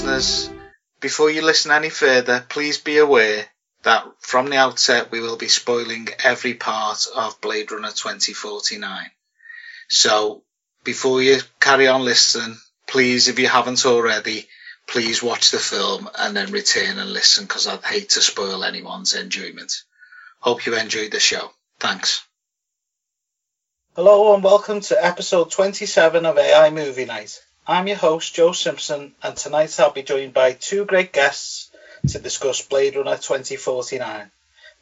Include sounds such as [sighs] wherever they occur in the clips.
Listeners. Before you listen any further, please be aware that from the outset we will be spoiling every part of Blade Runner 2049. So, before you carry on listening, please, if you haven't already, please watch the film and then return and listen because I'd hate to spoil anyone's enjoyment. Hope you enjoyed the show. Thanks. Hello and welcome to episode 27 of AI Movie Night. I'm your host, Joe Simpson, and tonight I'll be joined by two great guests to discuss Blade Runner 2049.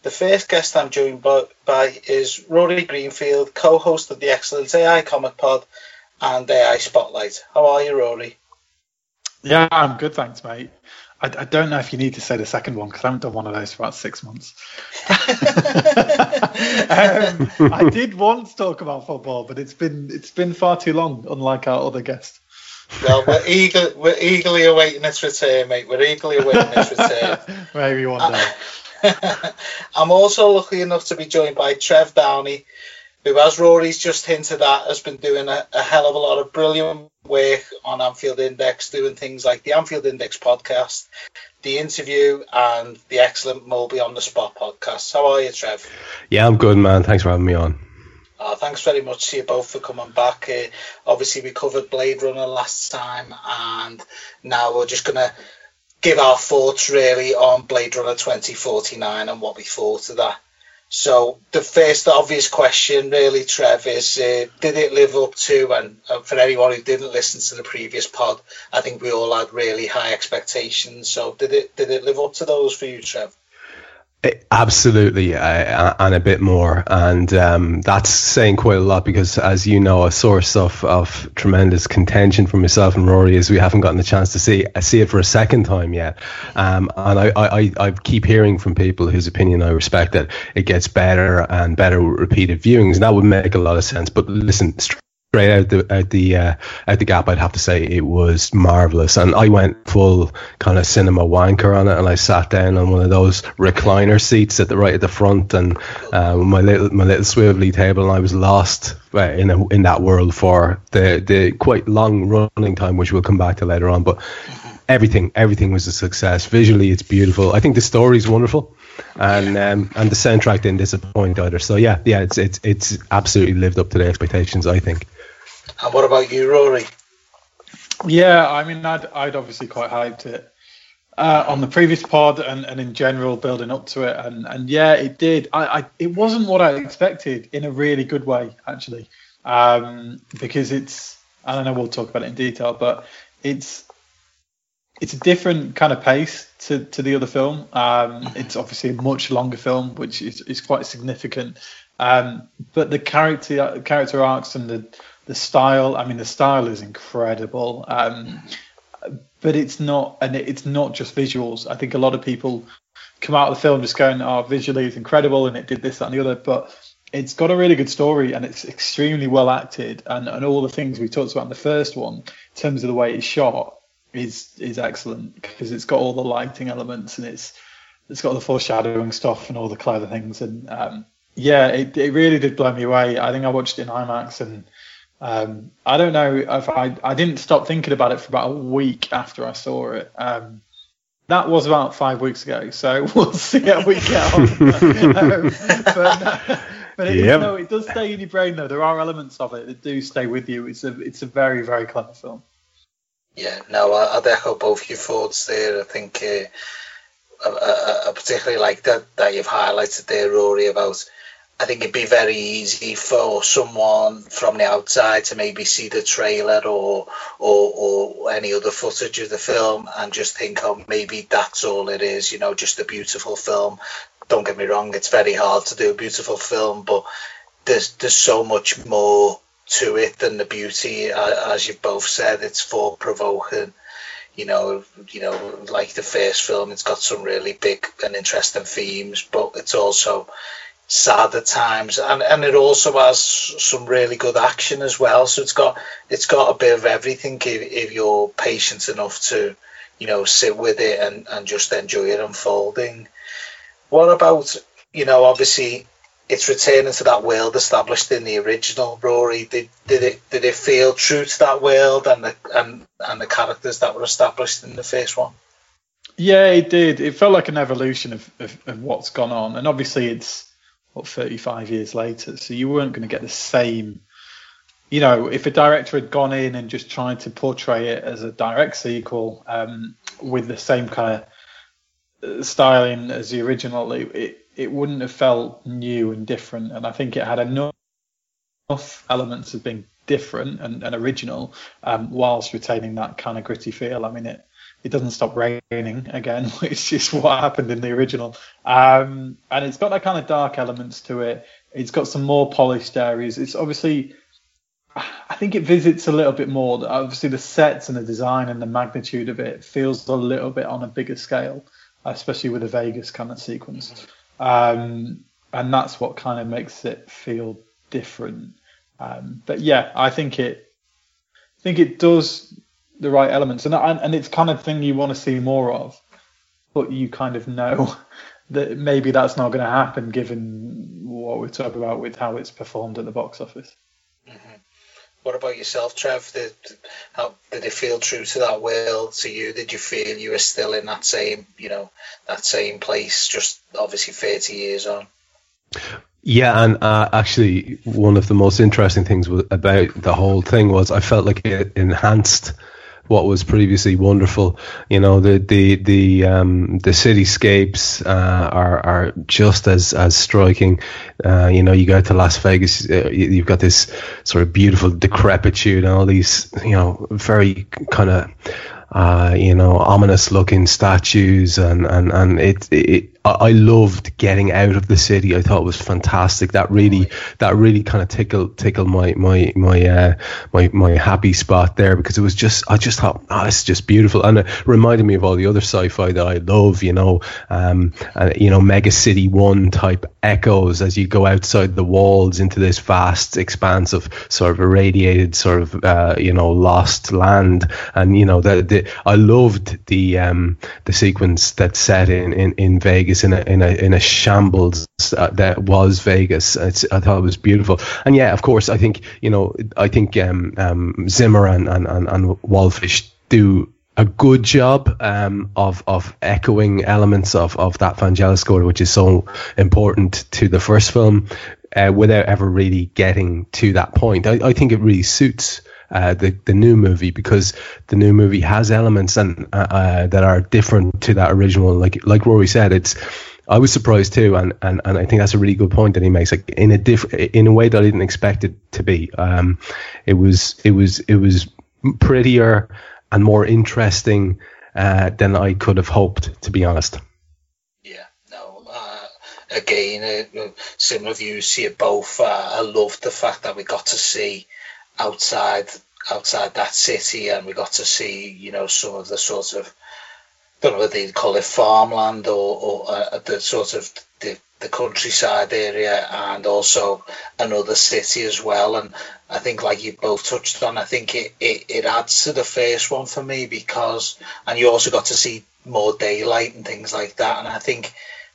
The first guest I'm joined by, is Rory Greenfield, co-host of the excellent AI Comic Pod and AI Spotlight. How are you, Rory? Yeah, I'm good, thanks, mate. I, I don't know if you need to say the second one because I haven't done one of those for about six months. [laughs] um, I did once talk about football, but it's been it's been far too long, unlike our other guest. Well, we're eager, we're eagerly awaiting its return, mate. We're eagerly awaiting its return. [laughs] Maybe one day. [laughs] I'm also lucky enough to be joined by Trev Downey, who, as Rory's just hinted at, has been doing a, a hell of a lot of brilliant work on Anfield Index, doing things like the Anfield Index podcast, the interview, and the excellent Moby on the Spot podcast. How are you, Trev? Yeah, I'm good, man. Thanks for having me on. Uh, thanks very much to you both for coming back. Uh, obviously, we covered Blade Runner last time, and now we're just going to give our thoughts really on Blade Runner 2049 and what we thought of that. So, the first obvious question, really, Trev, is uh, did it live up to, and uh, for anyone who didn't listen to the previous pod, I think we all had really high expectations. So, did it did it live up to those for you, Trev? It- absolutely, uh, and a bit more, and um, that's saying quite a lot because, as you know, a source of, of tremendous contention for myself and Rory is we haven't gotten the chance to see see it for a second time yet, um, and I, I, I keep hearing from people whose opinion I respect that it gets better and better with repeated viewings, and that would make a lot of sense. But listen, straight out the out the uh, out the gap, I'd have to say it was marvelous, and I went full kind of cinema wanker on it, and I sat down on one of those recliner seats at the right at the front, and uh, my little my little swivelly table, and I was lost uh, in a, in that world for the the quite long running time, which we'll come back to later on, but. Everything, everything was a success. Visually, it's beautiful. I think the story's wonderful, and um, and the soundtrack didn't disappoint either. So yeah, yeah, it's it's it's absolutely lived up to the expectations. I think. And what about you, Rory? Yeah, I mean, I'd, I'd obviously quite hyped it uh, on the previous pod and, and in general building up to it, and, and yeah, it did. I, I it wasn't what I expected in a really good way, actually, um, because it's I don't know we'll talk about it in detail, but it's it's a different kind of pace to, to the other film. Um, it's obviously a much longer film, which is, is quite significant. Um, but the character character arcs and the the style, I mean, the style is incredible. Um, but it's not, and it's not just visuals. I think a lot of people come out of the film just going, "Oh, visually it's incredible, and it did this, that, and the other." But it's got a really good story and it's extremely well acted and, and all the things we talked about in the first one in terms of the way it's shot is is excellent because it's got all the lighting elements and it's it's got the foreshadowing stuff and all the clever things and um, yeah it, it really did blow me away i think i watched it in imax and um, i don't know if i i didn't stop thinking about it for about a week after i saw it um, that was about five weeks ago so [laughs] we'll see how we get on [laughs] um, but, but it, yep. no, it does stay in your brain though. There are elements of it that do stay with you. It's a it's a very very clever film. Yeah, no, I, would echo both your thoughts there. I think uh, I, I, particularly like that that you've highlighted there, Rory, about. I think it'd be very easy for someone from the outside to maybe see the trailer or, or or any other footage of the film and just think, oh, maybe that's all it is. You know, just a beautiful film don't get me wrong, it's very hard to do a beautiful film, but there's there's so much more to it than the beauty. As you've both said, it's thought provoking. You know, you know, like the first film, it's got some really big and interesting themes, but it's also sad at times, and and it also has some really good action as well. So it's got it's got a bit of everything if, if you're patient enough to, you know, sit with it and and just enjoy it unfolding. What about you know obviously it's returning to that world established in the original Rory. Did did it did it feel true to that world and the and and the characters that were established in the first one? Yeah, it did. It felt like an evolution of, of, of what's gone on, and obviously it's what 35 years later, so you weren't going to get the same. You know, if a director had gone in and just tried to portray it as a direct sequel um, with the same kind of styling as the original, it, it, wouldn't have felt new and different. And I think it had enough elements of being different and, and original, um, whilst retaining that kind of gritty feel. I mean, it it doesn't stop raining again, [laughs] which is what happened in the original. Um, and it's got that kind of dark elements to it. It's got some more polished areas. It's obviously, I think it visits a little bit more. Obviously, the sets and the design and the magnitude of it feels a little bit on a bigger scale especially with the Vegas kind of sequence. Um, and that's what kind of makes it feel different. Um, but yeah, I think it, I think it does the right elements, and and it's kind of thing you want to see more of, but you kind of know [laughs] that maybe that's not going to happen given what we're talking about with how it's performed at the box office. Mm-hmm. What about yourself, Trev? Did, how, did it feel true to that world to you? Did you feel you were still in that same, you know, that same place, just obviously 30 years on? Yeah, and uh, actually, one of the most interesting things about the whole thing was I felt like it enhanced what was previously wonderful. You know, the the the um, the cityscapes uh, are are just as as striking. Uh, you know, you go to Las Vegas, uh, you've got this sort of beautiful decrepitude and all these, you know, very kind of uh, you know, ominous looking statues and, and, and it, it, I loved getting out of the city. I thought it was fantastic. That really, that really kind of tickled, tickled my, my, my, uh, my, my happy spot there because it was just, I just thought, oh, it's just beautiful. And it reminded me of all the other sci-fi that I love, you know, um, and, you know, Mega City One type echoes as you go outside the walls into this vast expanse of sort of irradiated, sort of, uh, you know, lost land. And, you know, the I loved the, um, the sequence that's set in, in, in Vegas Vegas in a in a in a shambles uh, that was Vegas. It's, I thought it was beautiful, and yeah, of course, I think you know, I think um, um, Zimmer and, and and and Wallfisch do a good job um, of of echoing elements of of that Vangelis score, which is so important to the first film, uh, without ever really getting to that point. I, I think it really suits uh, the the new movie because the new movie has elements and uh, uh, that are different to that original. Like like Rory said, it's I was surprised too, and, and, and I think that's a really good point that he makes. Like in a diff- in a way that I didn't expect it to be. Um, it was it was it was prettier and more interesting uh, than I could have hoped, to be honest. Yeah, no. Uh, again, uh, similar views here both. I loved the fact that we got to see outside outside that city, and we got to see you know some of the sort of I don't know whether they'd call it farmland or, or uh, the sort of the, the countryside area and also another city as well. And I think, like you both touched on, I think it, it, it adds to the first one for me because, and you also got to see more daylight and things like that. And I think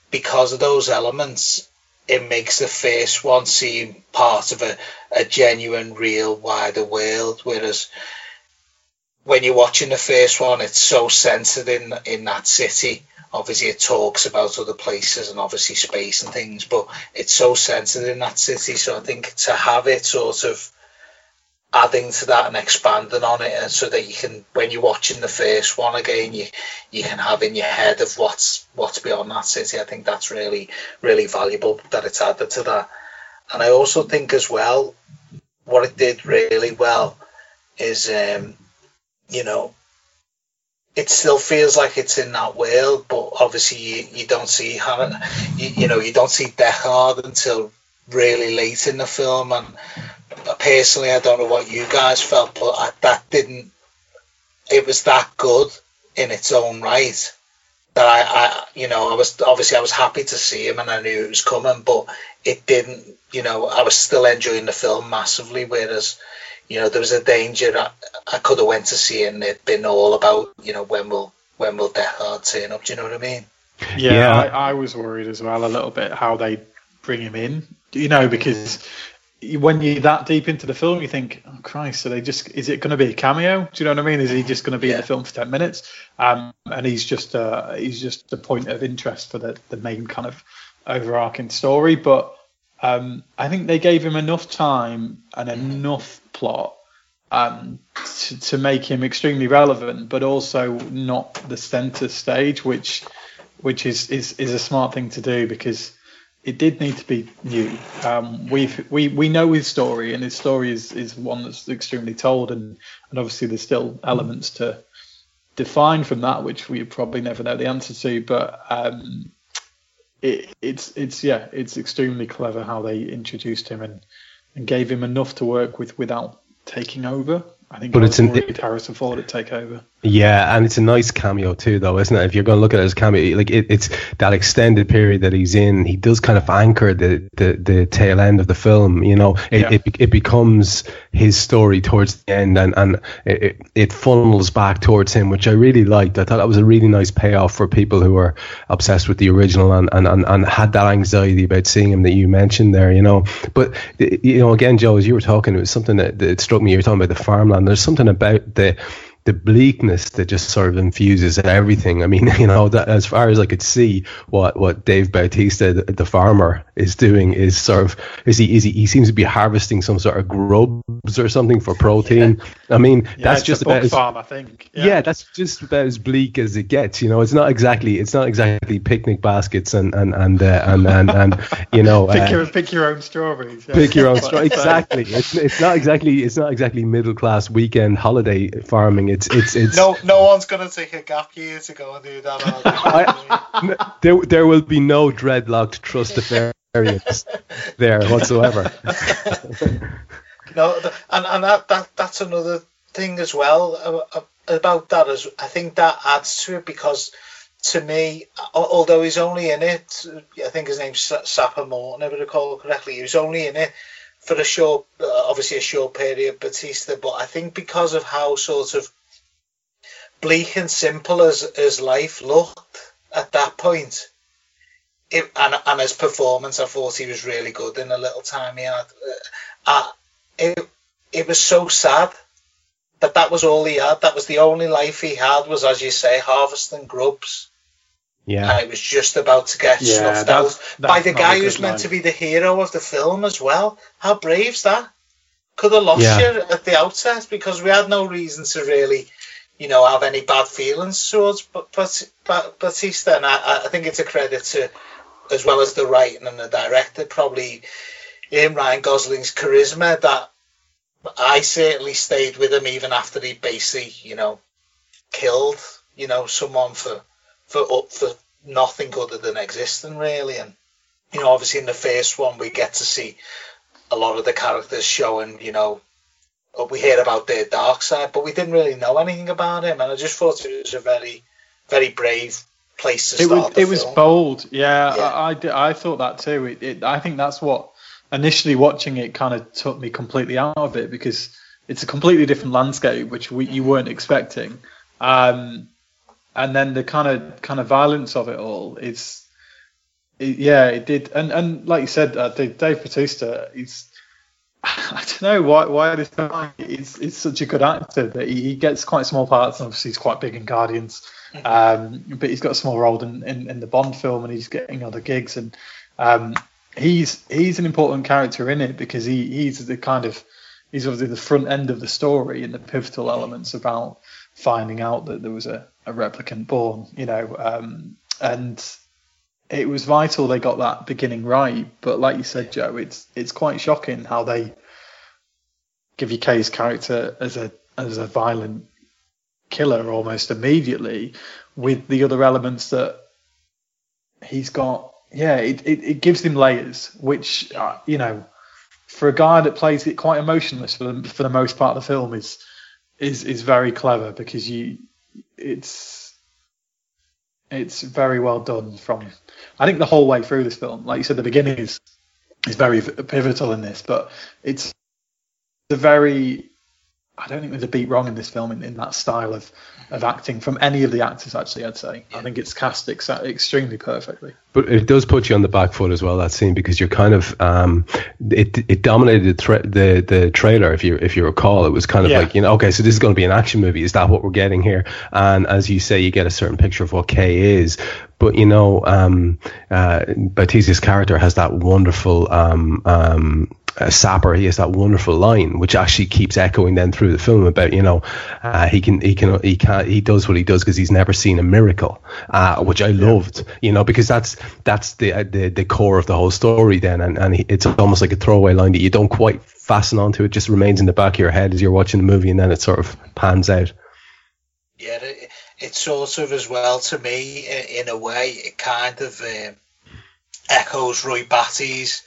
because of those elements, it makes the first one seem part of a, a genuine, real, wider world. Whereas when you're watching the first one, it's so centered in in that city. Obviously, it talks about other places and obviously space and things, but it's so centered in that city. So I think to have it sort of adding to that and expanding on it, and so that you can, when you're watching the first one again, you you can have in your head of what's what's beyond that city. I think that's really really valuable that it's added to that. And I also think as well, what it did really well is, um, you know, it still feels like it's in that world, but obviously you, you don't see Hannah, you, you know, you don't see Deckard until really late in the film, and personally, I don't know what you guys felt, but I, that didn't. It was that good in its own right that I, I, you know, I was obviously I was happy to see him and I knew it was coming, but it didn't. You know, I was still enjoying the film massively. Whereas, you know, there was a danger that I could have went to see and it'd been all about, you know, when will when will Deckard turn up? Do you know what I mean? Yeah, yeah. I, I was worried as well a little bit how they bring him in. You know, because when you're that deep into the film, you think, "Oh Christ!" are they just is it going to be a cameo? Do you know what I mean? Is he just going to be yeah. in the film for ten minutes? Um, and he's just uh, he's just a point of interest for the the main kind of overarching story. But um, I think they gave him enough time and enough plot um, to, to make him extremely relevant, but also not the center stage, which which is is is a smart thing to do because it did need to be new. Um, we've we we know his story, and his story is is one that's extremely told, and and obviously there's still elements to define from that which we probably never know the answer to. But um, it, it's it's yeah, it's extremely clever how they introduced him and and gave him enough to work with without taking over. I think but it's an, Harrison Ford to take over. Yeah, and it's a nice cameo too, though, isn't it? If you're going to look at it as cameo, like it, it's that extended period that he's in. He does kind of anchor the the, the tail end of the film. You know, it, yeah. it, it becomes his story towards the end, and and it, it funnels back towards him, which I really liked. I thought that was a really nice payoff for people who were obsessed with the original and and, and, and had that anxiety about seeing him that you mentioned there. You know, but you know, again, Joe, as you were talking, it was something that, that struck me. You were talking about the farmland. There's something about the the bleakness that just sort of infuses everything. I mean, [laughs] you know, that as far as I could see, what what Dave Bautista, the, the, farmer, is doing is sort of is he is he, he seems to be harvesting some sort of grubs or something for protein. Yeah. I mean, yeah, that's just about as, farm, I think. Yeah. yeah. that's just about as bleak as it gets. You know, it's not exactly it's not exactly picnic baskets and and and uh, and, and, and you know [laughs] pick uh, your pick your own strawberries. Pick your own [laughs] strawberries. Exactly. It's it's not exactly it's not exactly middle class weekend holiday farming it's it's it's no no one's gonna take a gap year to go and do that. [laughs] I, there there will be no dreadlocked trustafarians [laughs] there whatsoever. no, and and that, that that's another thing as well about that is I think that adds to it because to me, although he's only in it, I think his name's Sapper Morton, if I recall correctly, he was only in it for a short, uh, obviously a short period, Bautista. But I think because of how sort of bleak and simple as, as life looked at that point, it, and, and his performance, I thought he was really good in the little time he had. Uh, it, it was so sad that that was all he had. That was the only life he had was, as you say, harvesting grubs. Yeah. And it was just about to get yeah, snuffed that's, out that's by the guy who's meant to be the hero of the film as well. How brave's that? Could have lost yeah. you at the outset because we had no reason to really you know, have any bad feelings towards Bautista. And I, I think it's a credit to, as well as the writing and the director, probably in Ryan Gosling's charisma that I certainly stayed with him even after he basically, you know, killed, you know, someone for for up for nothing other than existing really. And you know, obviously in the first one we get to see a lot of the characters showing, you know, we hear about their dark side, but we didn't really know anything about him. And I just thought it was a very, very brave place to it start. Was, it was bold. Yeah, yeah. I, I, I, thought that too. It, it, I think that's what initially watching it kind of took me completely out of it because it's a completely different landscape which we, you weren't expecting. Um, and then the kind of kind of violence of it all is, it, yeah, it did. And and like you said, uh, Dave Bautista, he's [laughs] I don't know why why this guy is, is such a good actor that he, he, gets quite small parts. And obviously, he's quite big in Guardians, mm-hmm. um, but he's got a small role in, in, in, the Bond film, and he's getting other gigs. And um, he's he's an important character in it because he he's the kind of he's obviously the front end of the story and the pivotal elements about finding out that there was a, a replicant born. You know, um, and it was vital they got that beginning right. But like you said, Joe, it's it's quite shocking how they give you Kay's character as a as a violent killer almost immediately, with the other elements that he's got. Yeah, it, it, it gives him layers, which uh, you know, for a guy that plays it quite emotionless for the, for the most part of the film is is is very clever because you it's it's very well done from I think the whole way through this film. Like you said, the beginning is is very pivotal in this, but it's a very I don't think there's a beat wrong in this film in, in that style of, of acting from any of the actors. Actually, I'd say I think it's cast ex- extremely perfectly. But it does put you on the back foot as well that scene because you're kind of um, it it dominated the, tra- the the trailer if you if you recall it was kind of yeah. like you know okay so this is going to be an action movie is that what we're getting here and as you say you get a certain picture of what Kay is but you know um, uh, Bautista's character has that wonderful um, um, uh, Sapper, he has that wonderful line which actually keeps echoing then through the film about you know uh, he can he can he can he does what he does because he's never seen a miracle, uh, which I loved, you know, because that's that's the uh, the the core of the whole story then, and and it's almost like a throwaway line that you don't quite fasten onto. It just remains in the back of your head as you're watching the movie, and then it sort of pans out. Yeah, it, it's sort of as well to me in a way. It kind of um, echoes Roy Batty's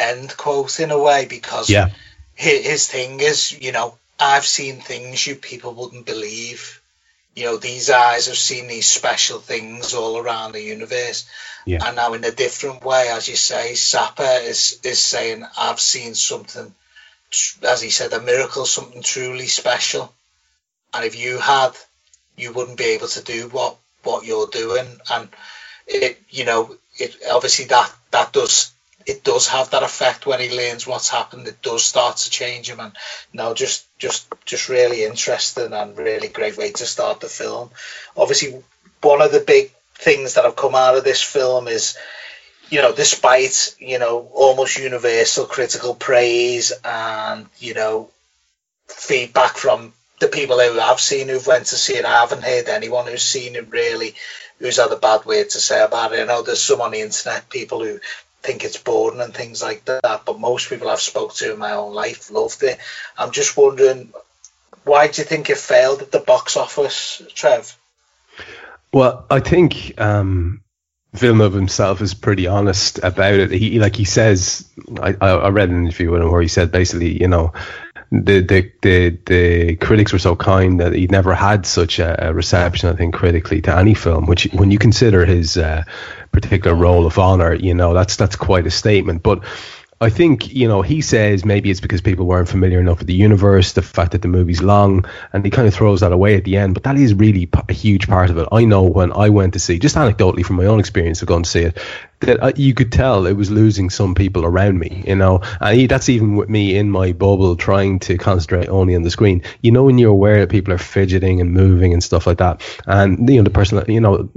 end quote in a way because yeah. his, his thing is, you know, I've seen things you people wouldn't believe. You know, these eyes have seen these special things all around the universe. Yeah. And now in a different way, as you say, Sapper is is saying, I've seen something, as he said, a miracle, something truly special. And if you had, you wouldn't be able to do what what you're doing. And it, you know, it obviously that that does it does have that effect when he learns what's happened. It does start to change him, and no, just just just really interesting and really great way to start the film. Obviously, one of the big things that have come out of this film is, you know, despite you know almost universal critical praise and you know feedback from the people who have seen who've went to see it. I haven't heard anyone who's seen it really who's had a bad word to say about it. I know there's some on the internet people who think it's boring and things like that. But most people I've spoke to in my own life loved it. I'm just wondering, why do you think it failed at the box office, Trev? Well, I think um, Villeneuve himself is pretty honest about it. He like he says, I, I read an interview with him where he said basically, you know, the, the the the critics were so kind that he never had such a reception, I think, critically to any film. Which, when you consider his uh, particular role of honor, you know, that's that's quite a statement. But I think, you know, he says maybe it's because people weren't familiar enough with the universe, the fact that the movie's long, and he kind of throws that away at the end. But that is really a huge part of it. I know when I went to see, just anecdotally from my own experience of going to see it, that uh, you could tell it was losing some people around me, you know, and that's even with me in my bubble trying to concentrate only on the screen. You know, when you're aware that people are fidgeting and moving and stuff like that, and you know the person, you know,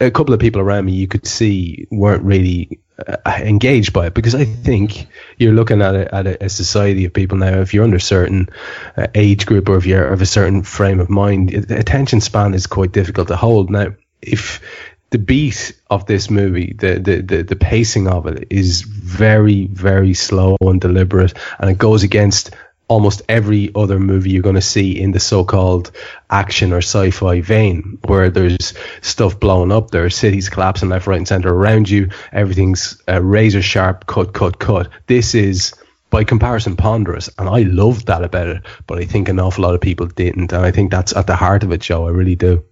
a couple of people around me you could see weren't really uh, engaged by it because I think you're looking at a, at a, society of people now. If you're under a certain uh, age group or if you're of a certain frame of mind, the attention span is quite difficult to hold. Now, if the beat of this movie, the, the, the, the pacing of it is very, very slow and deliberate, and it goes against almost every other movie you're going to see in the so-called action or sci-fi vein, where there's stuff blowing up, there are cities collapsing left, right, and center around you. Everything's uh, razor sharp, cut, cut, cut. This is by comparison ponderous, and I loved that about it. But I think an awful lot of people didn't, and I think that's at the heart of it, Joe. I really do.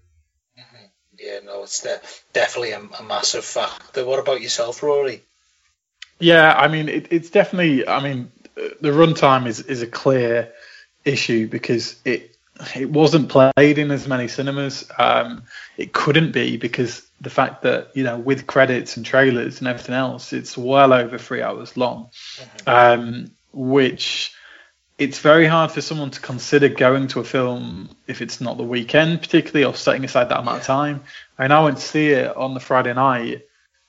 Mm-hmm. yeah, no, it's de- definitely a, a, massive factor. What about yourself, Rory? Yeah, I mean, it, it's definitely. I mean, the runtime is is a clear issue because it it wasn't played in as many cinemas. Um, it couldn't be because the fact that you know with credits and trailers and everything else, it's well over three hours long, mm-hmm. um, which it's very hard for someone to consider going to a film if it's not the weekend, particularly, or setting aside that amount yeah. of time. I mean, I went to see it on the Friday night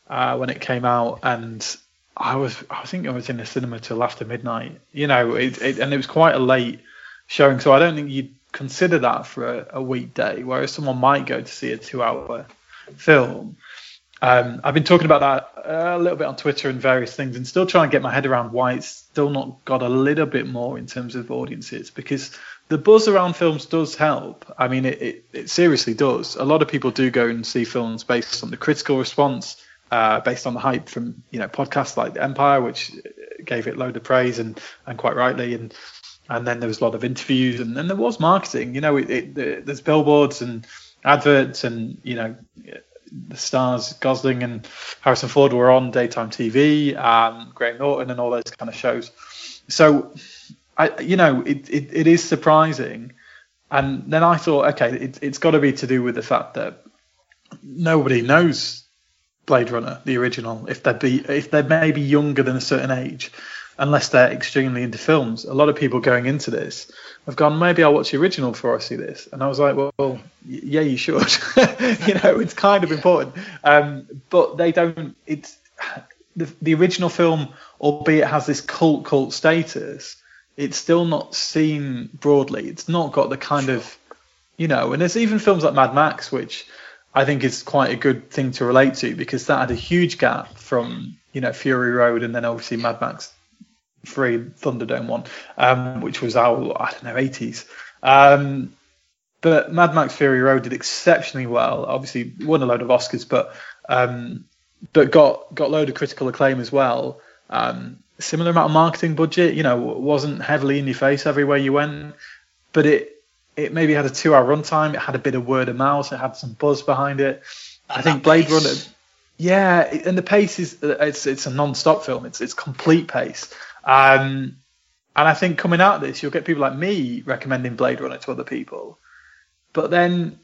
uh, when it came out, and I was, I think I was in the cinema till after midnight. You know, it, it, and it was quite a late showing, so I don't think you'd consider that for a, a weekday, whereas someone might go to see a two-hour film. Um, I've been talking about that a little bit on Twitter and various things, and still trying to get my head around why it's still not got a little bit more in terms of audiences. Because the buzz around films does help. I mean, it, it, it seriously does. A lot of people do go and see films based on the critical response, uh, based on the hype from you know podcasts like The Empire, which gave it load of praise and and quite rightly, and and then there was a lot of interviews, and then there was marketing. You know, it, it, there's billboards and adverts, and you know, the stars Gosling and Harrison Ford were on daytime TV, and Graham Norton and all those kind of shows. So, I, you know, it, it, it is surprising. And then I thought, okay, it, it's got to be to do with the fact that nobody knows Blade Runner, the original, if they be if they're maybe younger than a certain age, unless they're extremely into films. A lot of people going into this have gone, maybe I'll watch the original before I see this. And I was like, well, yeah, you should. [laughs] you know, it's kind of important. Um, but they don't. It's the, the original film, albeit has this cult cult status. It's still not seen broadly. It's not got the kind of, you know, and there's even films like Mad Max, which I think is quite a good thing to relate to because that had a huge gap from, you know, Fury Road and then obviously Mad Max free Thunderdome one, um, which was our I don't know 80s. Um, but Mad Max Fury Road did exceptionally well. Obviously, won a load of Oscars, but um, but got got load of critical acclaim as well. Um, similar amount of marketing budget. You know, wasn't heavily in your face everywhere you went, but it it maybe had a two hour runtime. It had a bit of word of mouth. It had some buzz behind it. And I think Blade pace. Runner. Yeah, and the pace is it's it's a non-stop film. It's it's complete pace. Um, and I think coming out of this, you'll get people like me recommending Blade Runner to other people. But then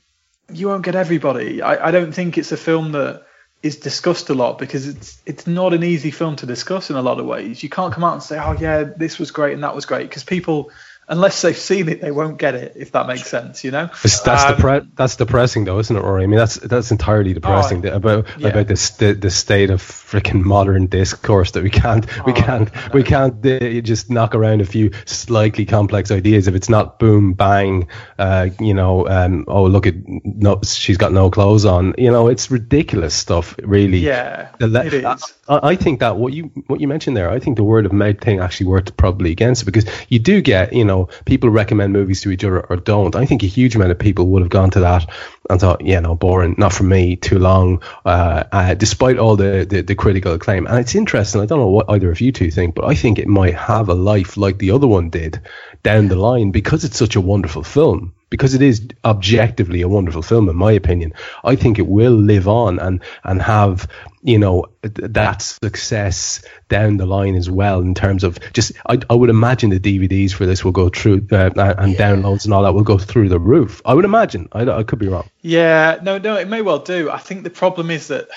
you won't get everybody. I, I don't think it's a film that is discussed a lot because it's it's not an easy film to discuss in a lot of ways. You can't come out and say, "Oh yeah, this was great and that was great," because people unless they've seen it, they won't get it. If that makes sense, you know. That's um, depre- that's depressing, though, isn't it, Rory? I mean, that's that's entirely depressing oh, about yeah. about this the, the state of freaking modern discourse that we can't we oh, can't we can't uh, just knock around a few slightly complex ideas if it's not boom bang, uh, you know, um, oh look at no, she's got no clothes on, you know, it's ridiculous stuff, really. Yeah, le- it is. I, I think that what you what you mentioned there, I think the word of mouth thing actually worked probably against it because you do get you people recommend movies to each other or don't. I think a huge amount of people would have gone to that and thought, yeah, no, boring, not for me, too long, uh, uh, despite all the, the, the, critical acclaim. And it's interesting. I don't know what either of you two think, but I think it might have a life like the other one did down the line because it's such a wonderful film because it is objectively a wonderful film, in my opinion, I think it will live on and and have you know that success down the line as well in terms of just I, I would imagine the DVDs for this will go through uh, and yeah. downloads and all that will go through the roof. I would imagine. I, I could be wrong. Yeah, no, no, it may well do. I think the problem is that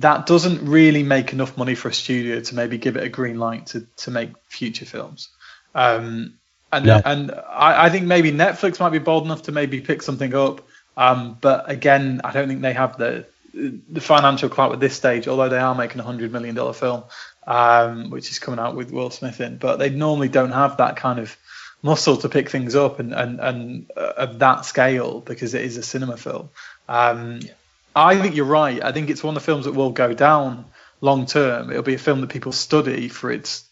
that doesn't really make enough money for a studio to maybe give it a green light to to make future films. Um, and and I, I, think maybe Netflix might be bold enough to maybe pick something up. Um, but again, I don't think they have the the financial clout at this stage. Although they are making a hundred million dollar film, um, which is coming out with Will Smith in, but they normally don't have that kind of muscle to pick things up and and and uh, of that scale because it is a cinema film. Um, yeah. I think you're right. I think it's one of the films that will go down long term. It'll be a film that people study for its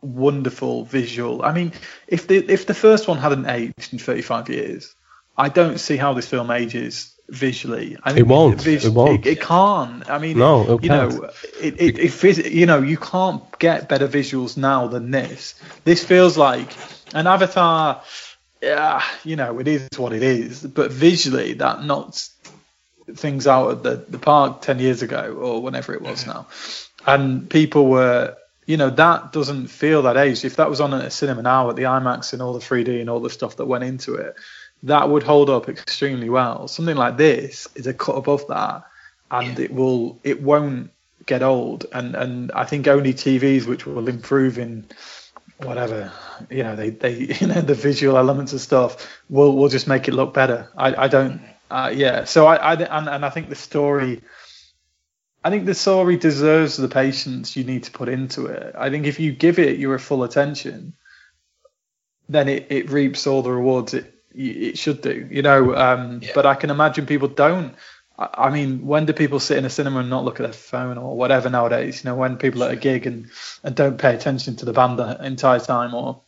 wonderful visual. I mean, if the if the first one hadn't aged in 35 years, I don't see how this film ages visually. I mean, it won't. Vis- it won't. It, it, can't. I mean, no, it you can't. know, it, it, it, you know, you can't get better visuals now than this. This feels like an Avatar. Yeah, you know, it is what it is. But visually, that knocks things out at the, the park 10 years ago or whenever it was now. And people were, you know, that doesn't feel that age. If that was on a cinema now at the IMAX and all the 3D and all the stuff that went into it, that would hold up extremely well. Something like this is a cut above that and yeah. it will, it won't get old. And, and I think only TVs which will improve in whatever you know they they [laughs] you know the visual elements and stuff will will just make it look better i i don't uh, yeah so i i and, and i think the story i think the story deserves the patience you need to put into it i think if you give it your full attention then it, it reaps all the rewards it it should do you know um yeah. but i can imagine people don't I mean, when do people sit in a cinema and not look at their phone or whatever nowadays? You know, when people at a gig and, and don't pay attention to the band the entire time, or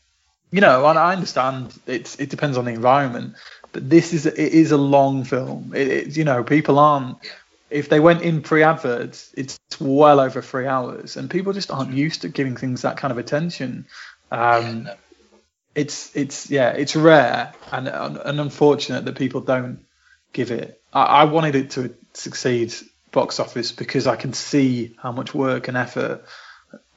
you know, and I understand it's it depends on the environment, but this is it is a long film. It, it you know, people aren't if they went in pre-adverts, it's well over three hours, and people just aren't used to giving things that kind of attention. Um, it's it's yeah, it's rare and and unfortunate that people don't give it. I, I wanted it to succeed box office because I can see how much work and effort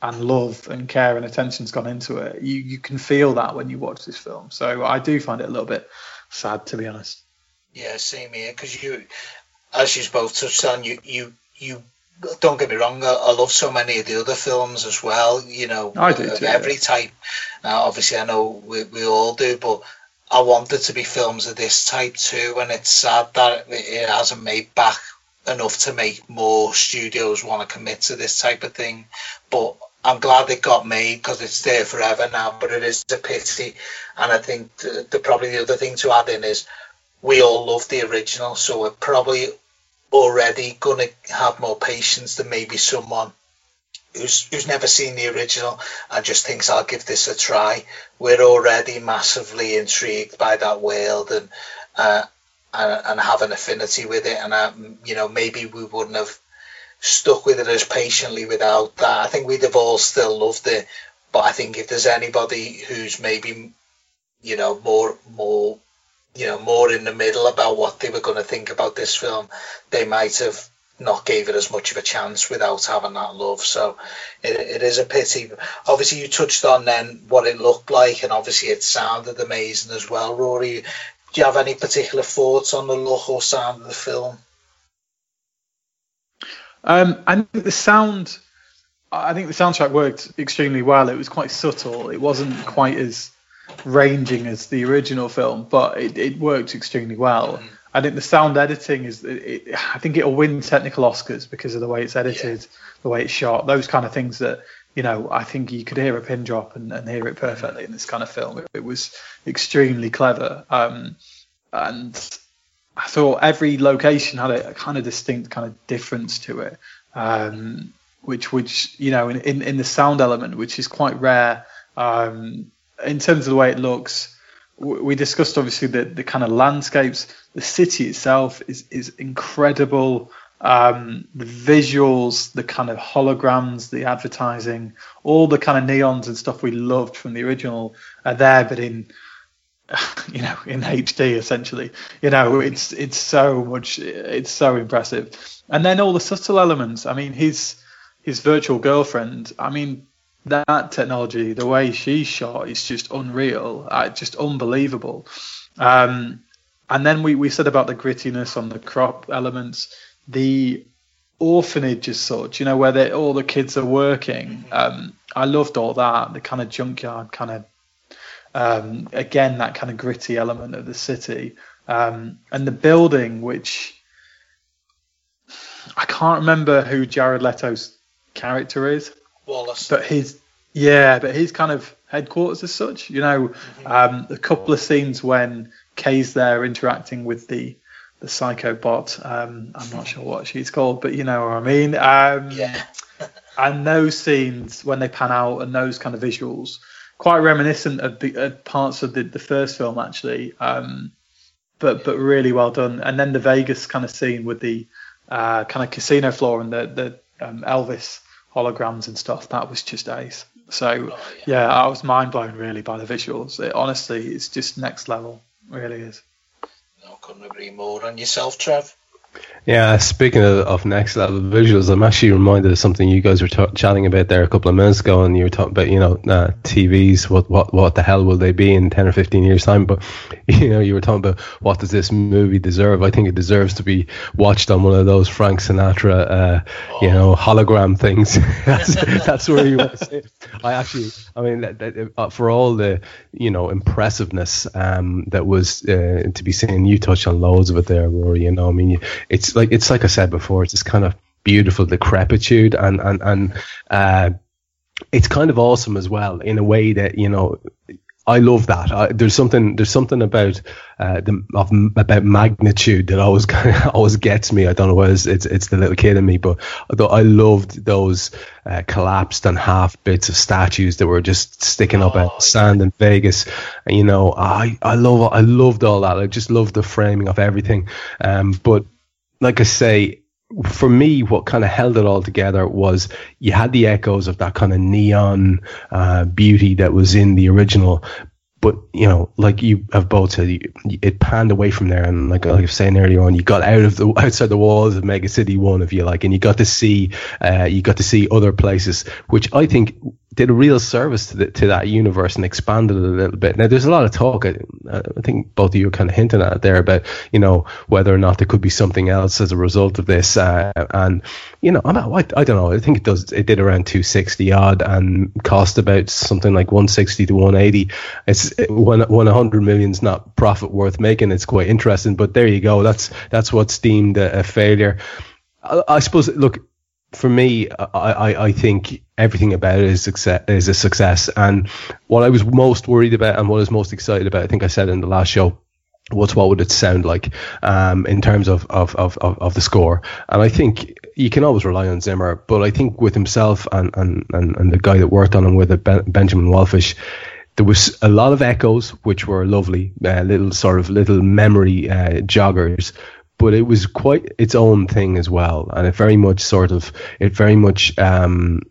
and love and care and attention's gone into it. You you can feel that when you watch this film. So I do find it a little bit sad to be honest. Yeah, same here. Because you, as you both touched on, you you you don't get me wrong. I, I love so many of the other films as well. You know, I do too, every yeah. type. Now, obviously, I know we we all do, but I want there to be films of this type too, and it's sad that it hasn't made back enough to make more studios want to commit to this type of thing. But I'm glad it got made because it's there forever now. But it is a pity, and I think the, the probably the other thing to add in is we all love the original, so we're probably already going to have more patience than maybe someone who's who's never seen the original and just thinks I'll give this a try. We're already massively intrigued by that world and uh, and, and have an affinity with it. And uh, you know maybe we wouldn't have stuck with it as patiently without that. I think we'd have all still loved it. But I think if there's anybody who's maybe you know more more you know more in the middle about what they were going to think about this film, they might have not gave it as much of a chance without having that love. So it, it is a pity. Obviously, you touched on then what it looked like, and obviously it sounded amazing as well. Rory, do you have any particular thoughts on the look or sound of the film? Um, I think the sound. I think the soundtrack worked extremely well. It was quite subtle. It wasn't quite as ranging as the original film, but it, it worked extremely well. Mm-hmm. I think the sound editing is. It, I think it'll win technical Oscars because of the way it's edited, yeah. the way it's shot, those kind of things that you know. I think you could hear a pin drop and, and hear it perfectly in this kind of film. It, it was extremely clever, um, and I thought every location had a, a, kind of distinct kind of difference to it, um, which which you know in, in, in the sound element, which is quite rare um, in terms of the way it looks we discussed obviously the, the kind of landscapes. The city itself is is incredible. Um, the visuals, the kind of holograms, the advertising, all the kind of neons and stuff we loved from the original are there, but in [laughs] you know in HD essentially. You know, it's it's so much, it's so impressive. And then all the subtle elements. I mean, his his virtual girlfriend. I mean, that technology, the way she shot, is just unreal, uh, just unbelievable. Um, and then we, we said about the grittiness on the crop elements, the orphanage as such, you know, where they, all the kids are working. Um, I loved all that, the kind of junkyard kind of, um, again, that kind of gritty element of the city. Um, and the building, which I can't remember who Jared Leto's character is. Wallace. But his yeah, but his kind of headquarters as such. You know, mm-hmm. um, a couple of scenes when Kay's there interacting with the the psycho bot. Um, I'm not sure what she's called, but you know what I mean. Um, yeah. [laughs] and those scenes when they pan out and those kind of visuals, quite reminiscent of, the, of parts of the, the first film actually. Um, but but really well done. And then the Vegas kind of scene with the uh, kind of casino floor and the the um, Elvis holograms and stuff. That was just ace. So oh, yeah. yeah. I was mind blown really by the visuals. It, honestly, it's just next level. Really is. No, couldn't agree more. On yourself, Trev? Yeah, speaking of, of, next level visuals, I'm actually reminded of something you guys were t- chatting about there a couple of minutes ago, and you were talking about you know uh, TVs. What what what the hell will they be in ten or fifteen years time? But [laughs] you know you were talking about what does this movie deserve? I think it deserves to be watched on one of those Frank Sinatra, uh, oh. you know, hologram things. [laughs] [laughs] that's, that's where you want to see it. I actually, I mean, that, that, uh, for all the you know impressiveness um, that was uh, to be seen, you touched on loads of it there, Rory. You know, I mean, it's like it's like I said before, it's this kind of beautiful decrepitude and and and uh, it's kind of awesome as well in a way that you know I love that. I, there's something there's something about uh, the of, about magnitude that always [laughs] kind of always gets me. I don't know whether it's, it's, it's the little kid in me, but although I loved those uh, collapsed and half bits of statues that were just sticking up oh, out sand in Vegas. And, you know, I I love I loved all that. I just loved the framing of everything. Um, but like I say, for me, what kind of held it all together was you had the echoes of that kind of neon uh, beauty that was in the original. But you know, like you have both said, it panned away from there, and like, like I was saying earlier on, you got out of the [laughs] outside the walls of Mega City One, if you like, and you got to see, uh, you got to see other places, which I think did a real service to the, to that universe and expanded it a little bit. Now, there's a lot of talk. I, I think both of you are kind of hinting at it there about you know whether or not there could be something else as a result of this. Uh, and you know, I'm, I, I don't know. I think it does. It did around 260 odd and cost about something like 160 to 180. It's when when 100 million's not profit worth making. It's quite interesting. But there you go. That's that's what's deemed a, a failure. I, I suppose. Look for me, I, I, I, think everything about it is success is a success. And what I was most worried about and what I was most excited about, I think I said in the last show, was what would it sound like um, in terms of, of, of, of, the score. And I think you can always rely on Zimmer, but I think with himself and, and, and, and the guy that worked on him with it, ben, Benjamin Wallfisch, there was a lot of echoes, which were lovely, uh, little sort of little memory uh, joggers but it was quite its own thing as well, and it very much sort of it very much um,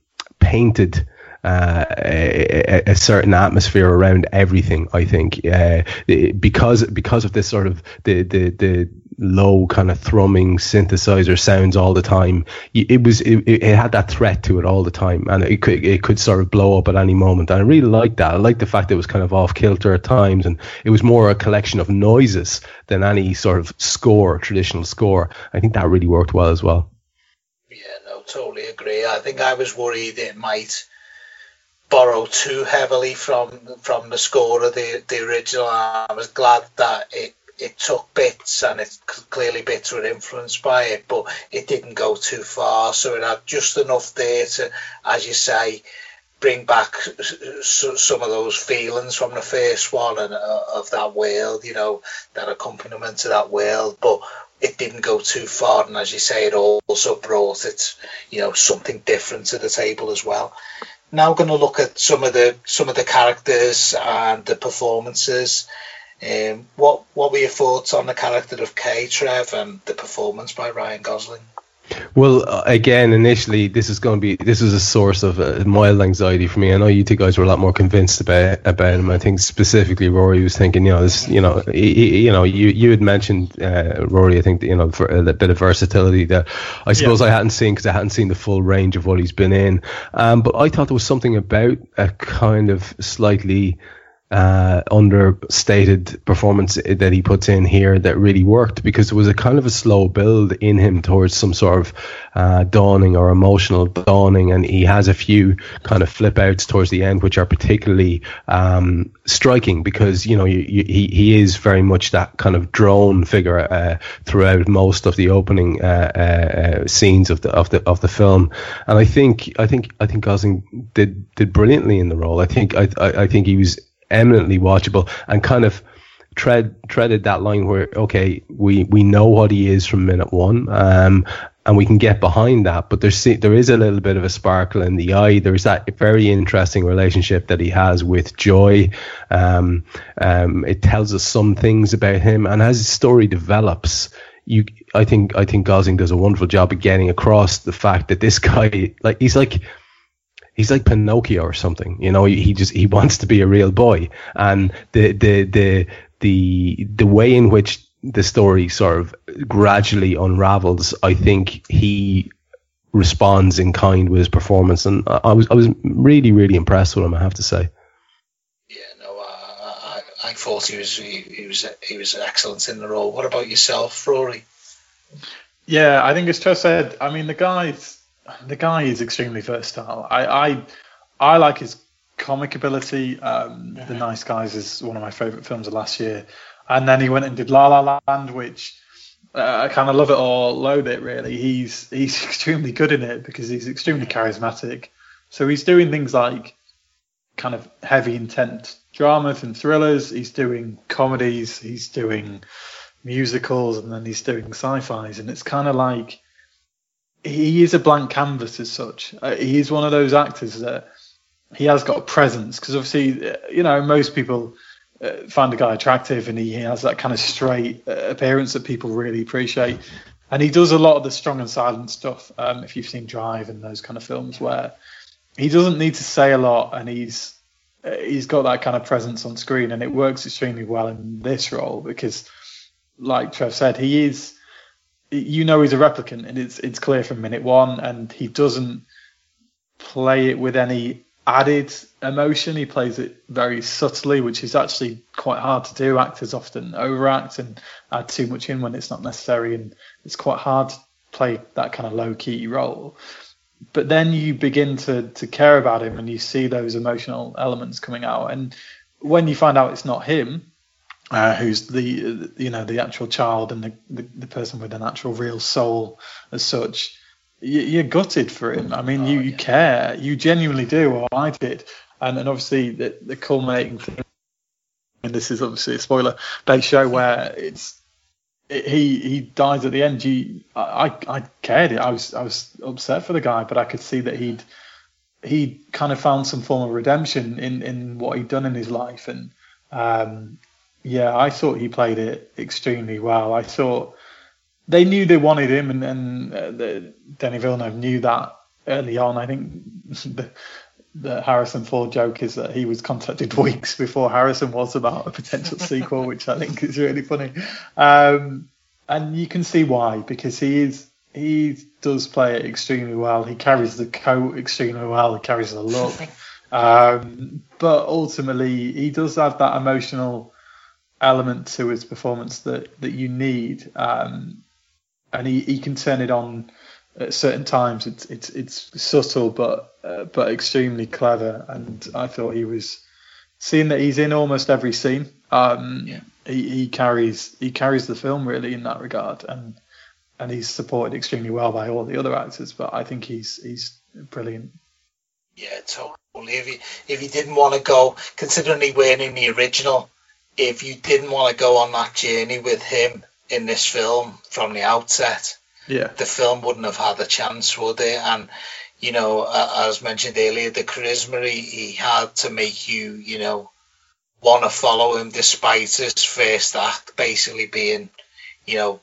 painted. Uh, a, a, certain atmosphere around everything. I think uh, because because of this sort of the the the low kind of thrumming synthesizer sounds all the time. It was it, it had that threat to it all the time, and it could it could sort of blow up at any moment. And I really liked that. I liked the fact that it was kind of off kilter at times, and it was more a collection of noises than any sort of score, traditional score. I think that really worked well as well. Totally agree. I think I was worried it might borrow too heavily from from the score of the the original. I was glad that it it took bits and it clearly bits were influenced by it, but it didn't go too far. So it had just enough there to, as you say, bring back some of those feelings from the first one and uh, of that world, you know, that accompaniment to that world. But it didn't go too far, and as you say, it also brought it, you know, something different to the table as well. Now, going to look at some of the some of the characters and the performances. Um, what what were your thoughts on the character of K. Trev and the performance by Ryan Gosling? Well, uh, again, initially, this is going to be this is a source of uh, mild anxiety for me. I know you two guys were a lot more convinced about about him. I think specifically Rory was thinking, you know, this, you know, he, you know, you you had mentioned uh, Rory. I think you know for a bit of versatility that I suppose yeah. I hadn't seen because I hadn't seen the full range of what he's been in. Um, but I thought there was something about a kind of slightly uh, understated performance that he puts in here that really worked because it was a kind of a slow build in him towards some sort of uh, dawning or emotional dawning, and he has a few kind of flip outs towards the end which are particularly um, striking because you know you, you, he he is very much that kind of drone figure uh, throughout most of the opening uh, uh, uh, scenes of the of the of the film, and I think I think I think Gosling did did brilliantly in the role. I think I I, I think he was eminently watchable and kind of tread treaded that line where okay we we know what he is from minute one um and we can get behind that. But there's there is a little bit of a sparkle in the eye. There's that very interesting relationship that he has with joy. Um um it tells us some things about him. And as his story develops you i think i think gosling does a wonderful job of getting across the fact that this guy like he's like he's like Pinocchio or something. You know, he, he just he [laughs] wants to be a real boy, and the the the the the way in which the story sort of gradually unravels, I think he responds in kind with his performance, and I was I was really really impressed with him. I have to say. Yeah, no, I, I, I thought he was he, he was he was excellent in the role. What about yourself, Rory? Yeah, I think as Trev said, I mean the guy's the guy is extremely versatile. I I, I like his comic ability. Um, The Nice Guys is one of my favourite films of last year, and then he went and did La La Land, which uh, I kind of love it or loathe it. Really, he's he's [laughs] extremely good in it because he's extremely charismatic. So he's doing things like kind of heavy intent dramas and thrillers. He's doing comedies. He's doing musicals, and then he's doing sci-fi's, and it's kind of like he is a blank canvas as such. Uh, he is one of those actors that he has got a presence because obviously, uh, you know, most people uh, find the guy attractive and he has that kind of straight uh, appearance that people really appreciate. And he does a lot of the strong and silent stuff. Um, if you've seen Drive and those kind of films, where he doesn't need to say a lot and he's uh, he's got that kind of presence on screen, and it works extremely well in this role because, like Trev said, he is you know he's a replicant, and it's it's clear from minute one, and he doesn't play it with any added emotion. He plays it very subtly, which is actually quite hard to do. Actors often overact and add too much in when it's not necessary, and it's quite hard to play that kind of low key role. But then you begin to to care about him, and you see those emotional elements coming out. And when you find out it's not him, uh, who's the you know the actual child and the, the, the person with an actual real soul as such you're gutted for him. I mean, oh, you, you yeah. care, you genuinely do, or I did. And, and obviously, the, the culminating thing, and this is obviously a spoiler they show where it's it, he he dies at the end. You, I, I cared. I was I was upset for the guy, but I could see that he'd he kind of found some form of redemption in in what he'd done in his life, and um, yeah, I thought he played it extremely well. I thought they knew they wanted him, and, and uh, the, Denis Villeneuve knew that early on. I think the, the Harrison Ford joke is that he was contacted [laughs] weeks before Harrison was about a potential [laughs] sequel, which I think is really funny. Um, and you can see why, because he is he does play it extremely well. He carries the coat extremely well. He carries the look. [laughs] Um, but ultimately, he does have that emotional element to his performance that that you need. Um, and he, he can turn it on at certain times. It's it's it's subtle but uh, but extremely clever, and I thought he was seeing that he's in almost every scene. Um, yeah. he, he carries he carries the film really in that regard, and and he's supported extremely well by all the other actors. But I think he's he's brilliant. Yeah, totally. If he if you didn't want to go, considering he weren't in the original, if you didn't want to go on that journey with him, in this film from the outset, yeah, the film wouldn't have had a chance, would it? And you know, uh, as mentioned earlier, the charisma he, he had to make you, you know, want to follow him despite his first act basically being, you know,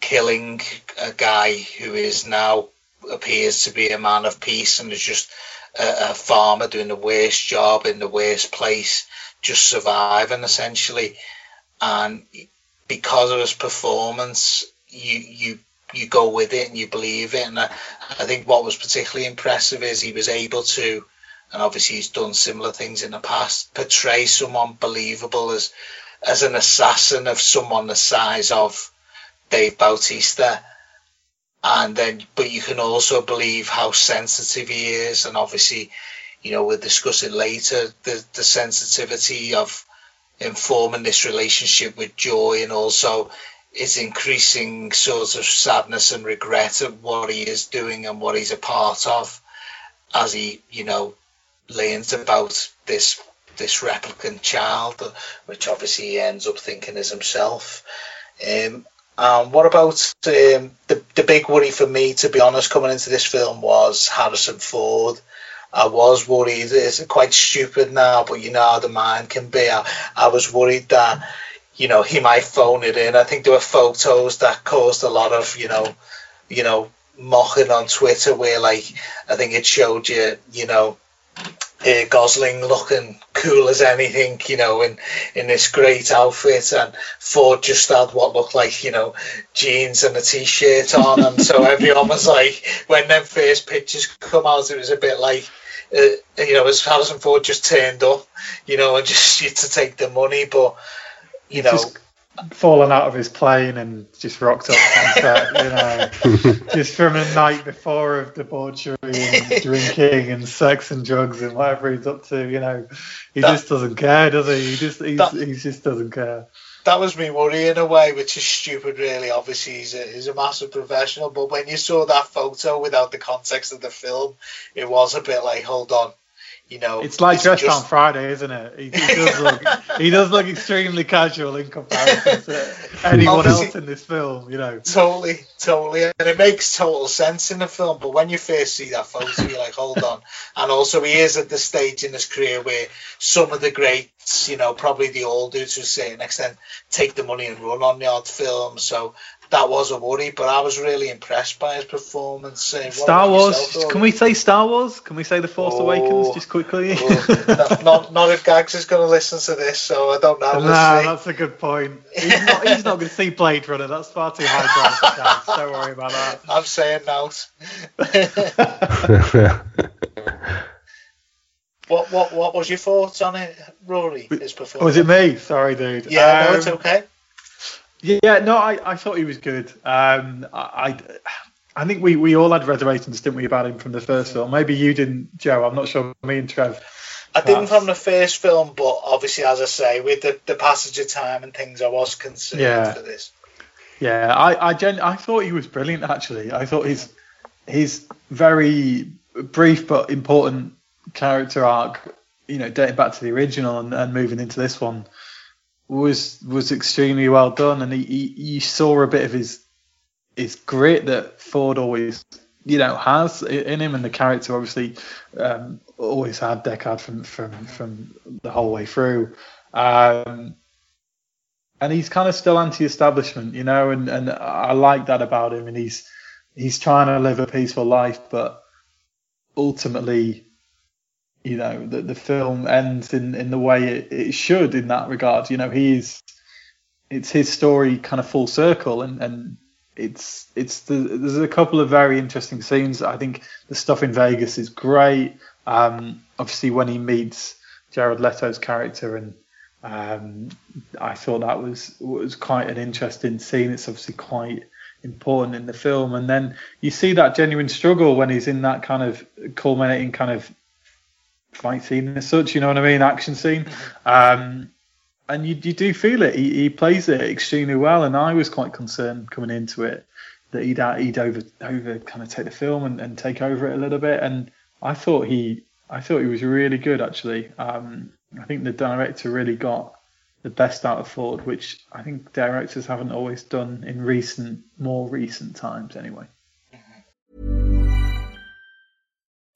killing a guy who is now appears to be a man of peace and is just a, a farmer doing the worst job in the worst place, just surviving essentially. And because of his performance, you you you go with it and you believe it. And I, I think what was particularly impressive is he was able to, and obviously he's done similar things in the past, portray someone believable as as an assassin of someone the size of Dave Bautista. And then, but you can also believe how sensitive he is, and obviously, you know, we'll discuss it later. The the sensitivity of informing this relationship with joy and also his increasing sort of sadness and regret of what he is doing and what he's a part of as he, you know, learns about this this replicant child, which obviously he ends up thinking is himself. Um, and what about um, the the big worry for me, to be honest, coming into this film was Harrison Ford. I was worried. It's quite stupid now, but you know how the mind can be. I, I was worried that you know he might phone it in. I think there were photos that caused a lot of you know, you know, mocking on Twitter where like I think it showed you you know uh, Gosling looking cool as anything, you know, in in this great outfit, and Ford just had what looked like, you know, jeans and a t-shirt on, and so everyone was like, when them first pictures come out, it was a bit like. Uh, you know, as Harrison Ford just turned up, you know, and [laughs] just to take the money, but you know, just fallen out of his plane and just rocked up on set, you know, [laughs] just from a night before of debauchery and [laughs] drinking and sex and drugs and whatever he's up to, you know, he that, just doesn't care, does he? He just he's, that, he just doesn't care. That was me worry in a way, which is stupid, really. Obviously, he's a, he's a massive professional, but when you saw that photo without the context of the film, it was a bit like, hold on, you know, it's like dressed just... on Friday, isn't it? He, he does look [laughs] he does look extremely casual in comparison to anyone Obviously, else in this film. You know, totally, totally, and it makes total sense in the film. But when you first see that photo, you're like, hold on. And also, he is at the stage in his career where some of the greats, you know, probably the old dudes to a certain extent, take the money and run on the odd film. So that was a worry, but I was really impressed by his performance. Uh, Star Wars. Yourself, can we say Star Wars? Can we say The Force oh, Awakens just quickly? oh, not, not if Gags is going to listen to this, so I don't know. nah, that's a good point. He's not, he's not going to see Blade Runner. That's far too high for Gags. Don't worry about that. I'm saying no. [laughs] [laughs] [laughs] what what what was your thoughts on it, Rory? His performance. Was it me? Sorry, dude. Yeah, um, no, it's okay. Yeah, no, I, I thought he was good. Um, I, I think we, we all had reservations, didn't we, about him from the first film? Maybe you didn't, Joe. I'm not sure. Me and Trev. I didn't from the first film, but obviously, as I say, with the, the passage of time and things, I was concerned yeah. for this. Yeah, I I, gen- I thought he was brilliant. Actually, I thought his his very brief but important character arc, you know, dating back to the original and, and moving into this one, was was extremely well done, and he, he you saw a bit of his his grit that Ford always you know has in him, and the character obviously um, always had Deckard from from from the whole way through. Um, and he's kind of still anti-establishment, you know, and, and I like that about him. And he's he's trying to live a peaceful life, but ultimately you know the the film ends in in the way it, it should in that regard. You know, he's it's his story kind of full circle, and and it's it's the, there's a couple of very interesting scenes. I think the stuff in Vegas is great. Um, obviously, when he meets Jared Leto's character, and um, I thought that was was quite an interesting scene. It's obviously quite important in the film, and then you see that genuine struggle when he's in that kind of culminating kind of fight scene as such. You know what I mean? Action scene. Um, and you, you do feel it. He, he plays it extremely well, and I was quite concerned coming into it that he'd he'd over over kind of take the film and, and take over it a little bit. And I thought he I thought he was really good actually. Um, I think the director really got the best out of Ford, which I think directors haven't always done in recent, more recent times anyway.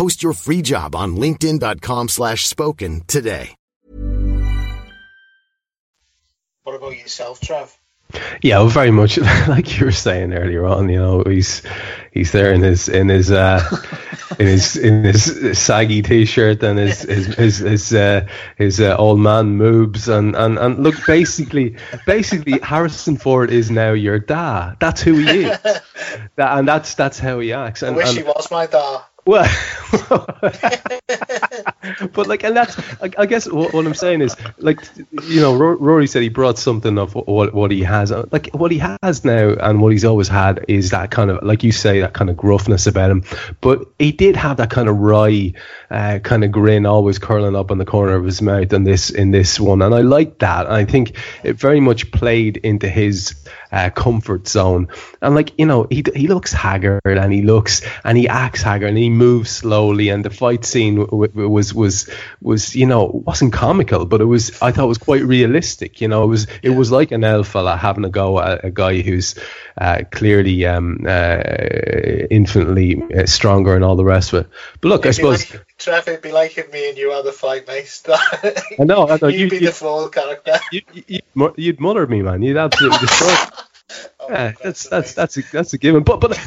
Post your free job on linkedin.com slash spoken today. What about yourself, Trev? Yeah, well, very much [laughs] like you were saying earlier on. You know, he's he's there in his in his uh, in his in his saggy t-shirt and his his his his, uh, his uh, old man moves and, and and look basically basically Harrison Ford is now your dad. That's who he is. [laughs] That, and that's that's how he acts. And, I wish and, he was my dad. Well, [laughs] but like, and that's, I, I guess what, what, I'm saying is, like, you know, Rory said he brought something of what what he has, like what he has now, and what he's always had is that kind of, like you say, that kind of gruffness about him. But he did have that kind of wry, uh, kind of grin always curling up on the corner of his mouth in this in this one, and I like that. I think it very much played into his uh, comfort zone, and like you know, he he looks haggard and he looks and he acts haggard and he moves slowly, and the fight scene w- w- was was was you know wasn't comical, but it was I thought it was quite realistic. You know, it was it was like an elf fella having a go at a guy who's uh, clearly um, uh, infinitely uh, stronger and all the rest of it. But look, I suppose. It'd be like if me and you had a fight, mate. [laughs] I know, I know. You'd, you'd be you'd, the full character. You'd, you'd, you'd mother me, man. You'd absolutely [laughs] destroy. Oh, yeah, that's that's that's a, that's a given. But but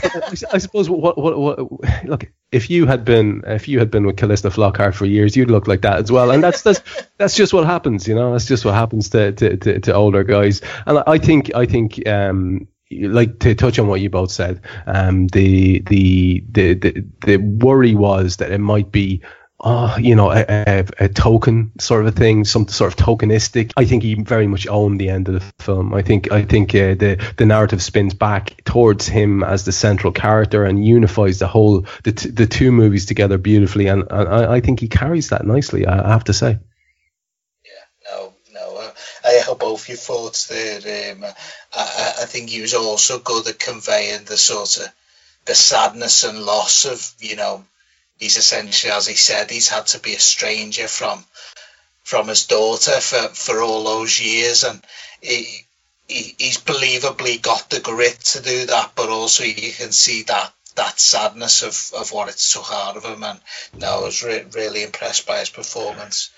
I suppose what, what what look if you had been if you had been with Calista Flockhart for years, you'd look like that as well. And that's that's [laughs] that's just what happens, you know. That's just what happens to to, to, to older guys. And I think I think um, like to touch on what you both said, um, the, the the the the worry was that it might be uh, you know, a, a, a, token sort of a thing, some sort of tokenistic. I think he very much owned the end of the film. I think I think uh, the the narrative spins back towards him as the central character and unifies the whole the t- the two movies together beautifully. And, and I, I, think he carries that nicely. I, have to say. Yeah, no, no. Uh, I echo both your thoughts there. Um, I, I think he was also good at conveying the sort of the sadness and loss of you know he's essentially, as he said, he's had to be a stranger from from his daughter for, for all those years, and he, he he's believably got the grit to do that, but also you can see that that sadness of, of what it took out of him, and no, I was re- really impressed by his performance.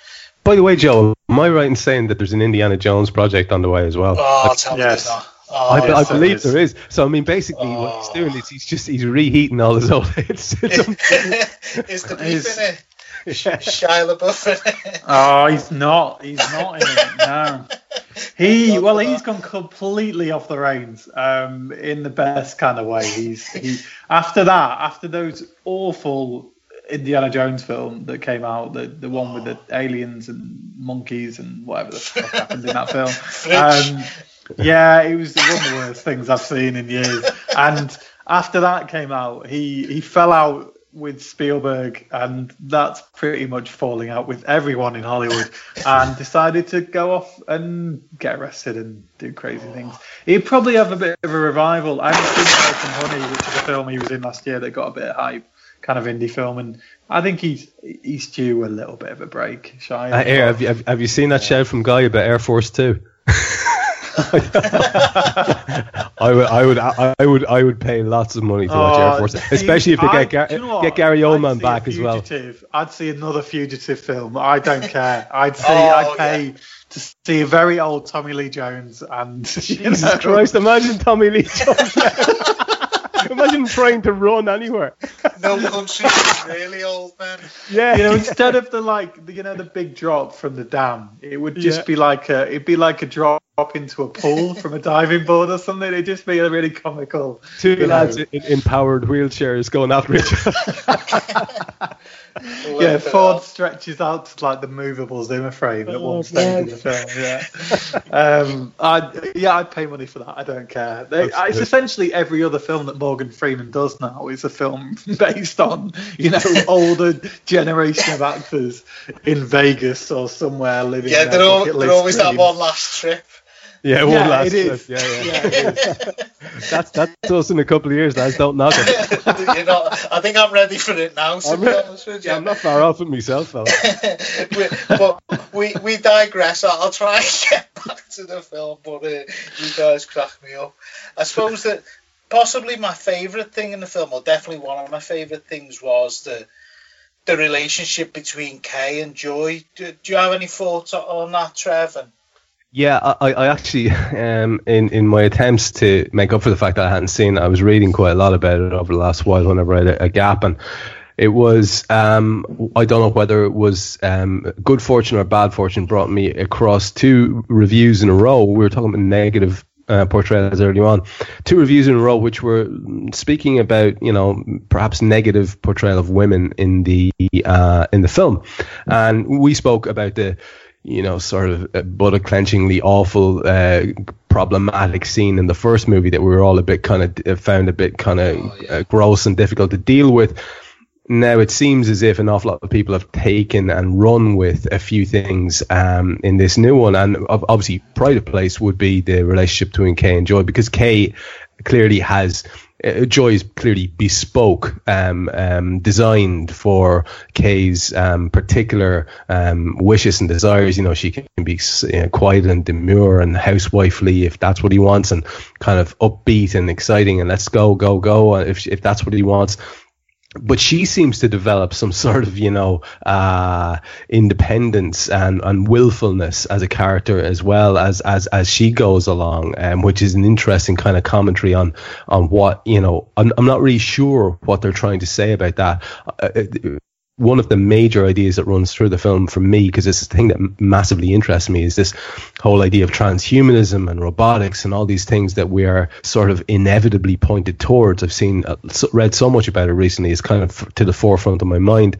By the way, Joe, am I right in saying that there's an Indiana Jones project on the way as well? Oh, That's, tell yes. me not. Oh, I, yes, I believe there is. So I mean, basically, oh. what he's doing is he's just he's reheating all his old hits. [laughs] [laughs] is the beef in it? [laughs] Yeah. Shia LaBeouf in it? Oh, he's not. He's not in it. No. He well, he's gone completely off the reins. Um, in the best kind of way. He's he after that, after those awful Indiana Jones film that came out, the the one with the aliens and monkeys and whatever the fuck happened in that film. [laughs] Um, yeah, it was one of the worst things I've seen in years. And after that came out, he he fell out with Spielberg, and that's pretty much falling out with everyone in Hollywood, and decided to go off and get arrested and do crazy things. He'd probably have a bit of a revival. I haven't seen Honey, which is a film he was in last year that got a bit of hype, kind of indie film, and I think he's he's due a little bit of a break. Shy. Uh, have, you, have, you seen that yeah. shout from Guy about Air Force Two? [laughs] I would, I would, I would, I would pay lots of money to watch Air Force, especially if they get, Gar- you know get Gary Oldman back as well. I'd see another fugitive film. I don't care. [laughs] I'd see, oh, I'd pay yeah. to see a very old Tommy Lee Jones and [laughs] Jesus know. Christ! Imagine Tommy Lee Jones. Imagine trying to run anywhere. [laughs] No country really old, man. Yeah. You know, instead of the like, you know, the big drop from the dam, it would just yeah. be like a, it'd be like a drop into a pool from a diving board or something. It'd just be a really comical. Two lads in, in, powered wheelchairs going after each other. [laughs] yeah, Ford stretches out to like the movable Zimmer frame at one oh, stage in the film. Yeah, um, I yeah, I'd pay money for that. I don't care. They, it's essentially every other film that Morgan Freeman does now is a film [laughs] based on you know [laughs] older generation of actors in Vegas or somewhere living. Yeah, they're, all, they're always that one last trip. Yeah, one yeah, last trip. Yeah, yeah. yeah [laughs] that's that's us in a couple of years, lads. Don't knock it. [laughs] you know, I think I'm ready for it now. I'm, re- yeah, I'm not far off it myself, fella. [laughs] we, but we we digress. I'll try and get back to the film, but uh, you guys crack me up. I suppose that possibly my favourite thing in the film, or definitely one of my favourite things, was the the relationship between Kay and Joy. Do, do you have any thoughts on that, Trevor? Yeah, I, I actually, [laughs] um, in in my attempts to make up for the fact that I hadn't seen, it, I was reading quite a lot about it over the last while whenever I had a, a gap, and it was um, I don't know whether it was um, good fortune or bad fortune brought me across two reviews in a row. We were talking about negative uh, portrayals early on, two reviews in a row which were speaking about you know perhaps negative portrayal of women in the uh, in the film, and we spoke about the you know, sort of uh, butt clenchingly awful, uh, problematic scene in the first movie that we were all a bit kind of uh, found a bit kind of oh, yeah. uh, gross and difficult to deal with. Now it seems as if an awful lot of people have taken and run with a few things um, in this new one, and obviously, pride of place would be the relationship between Kay and Joy because Kay clearly has uh, Joy is clearly bespoke, um, um, designed for Kay's um, particular um, wishes and desires. You know, she can be you know, quiet and demure and housewifely if that's what he wants, and kind of upbeat and exciting and let's go, go, go if if that's what he wants but she seems to develop some sort of you know uh, independence and, and willfulness as a character as well as as as she goes along um, which is an interesting kind of commentary on on what you know I'm, I'm not really sure what they're trying to say about that. Uh, uh one of the major ideas that runs through the film for me, because it's the thing that massively interests me, is this whole idea of transhumanism and robotics and all these things that we are sort of inevitably pointed towards. I've seen, uh, read so much about it recently, it's kind of to the forefront of my mind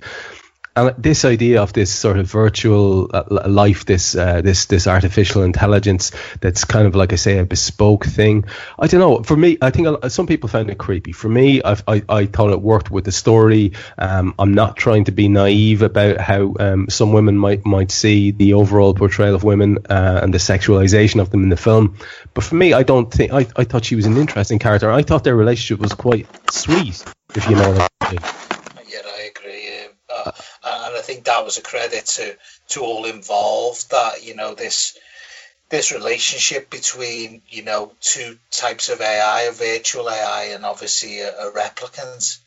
and this idea of this sort of virtual uh, life, this uh, this this artificial intelligence, that's kind of like I say a bespoke thing. I don't know. For me, I think some people found it creepy. For me, I've, i I thought it worked with the story. Um, I'm not trying to be naive about how um, some women might might see the overall portrayal of women uh, and the sexualization of them in the film. But for me, I don't think I, I thought she was an interesting character. I thought their relationship was quite sweet, if you know what I mean. Yeah, I agree. Uh, Uh, and I think that was a credit to to all involved. That you know this this relationship between you know two types of AI, a virtual AI and obviously a, a replicant,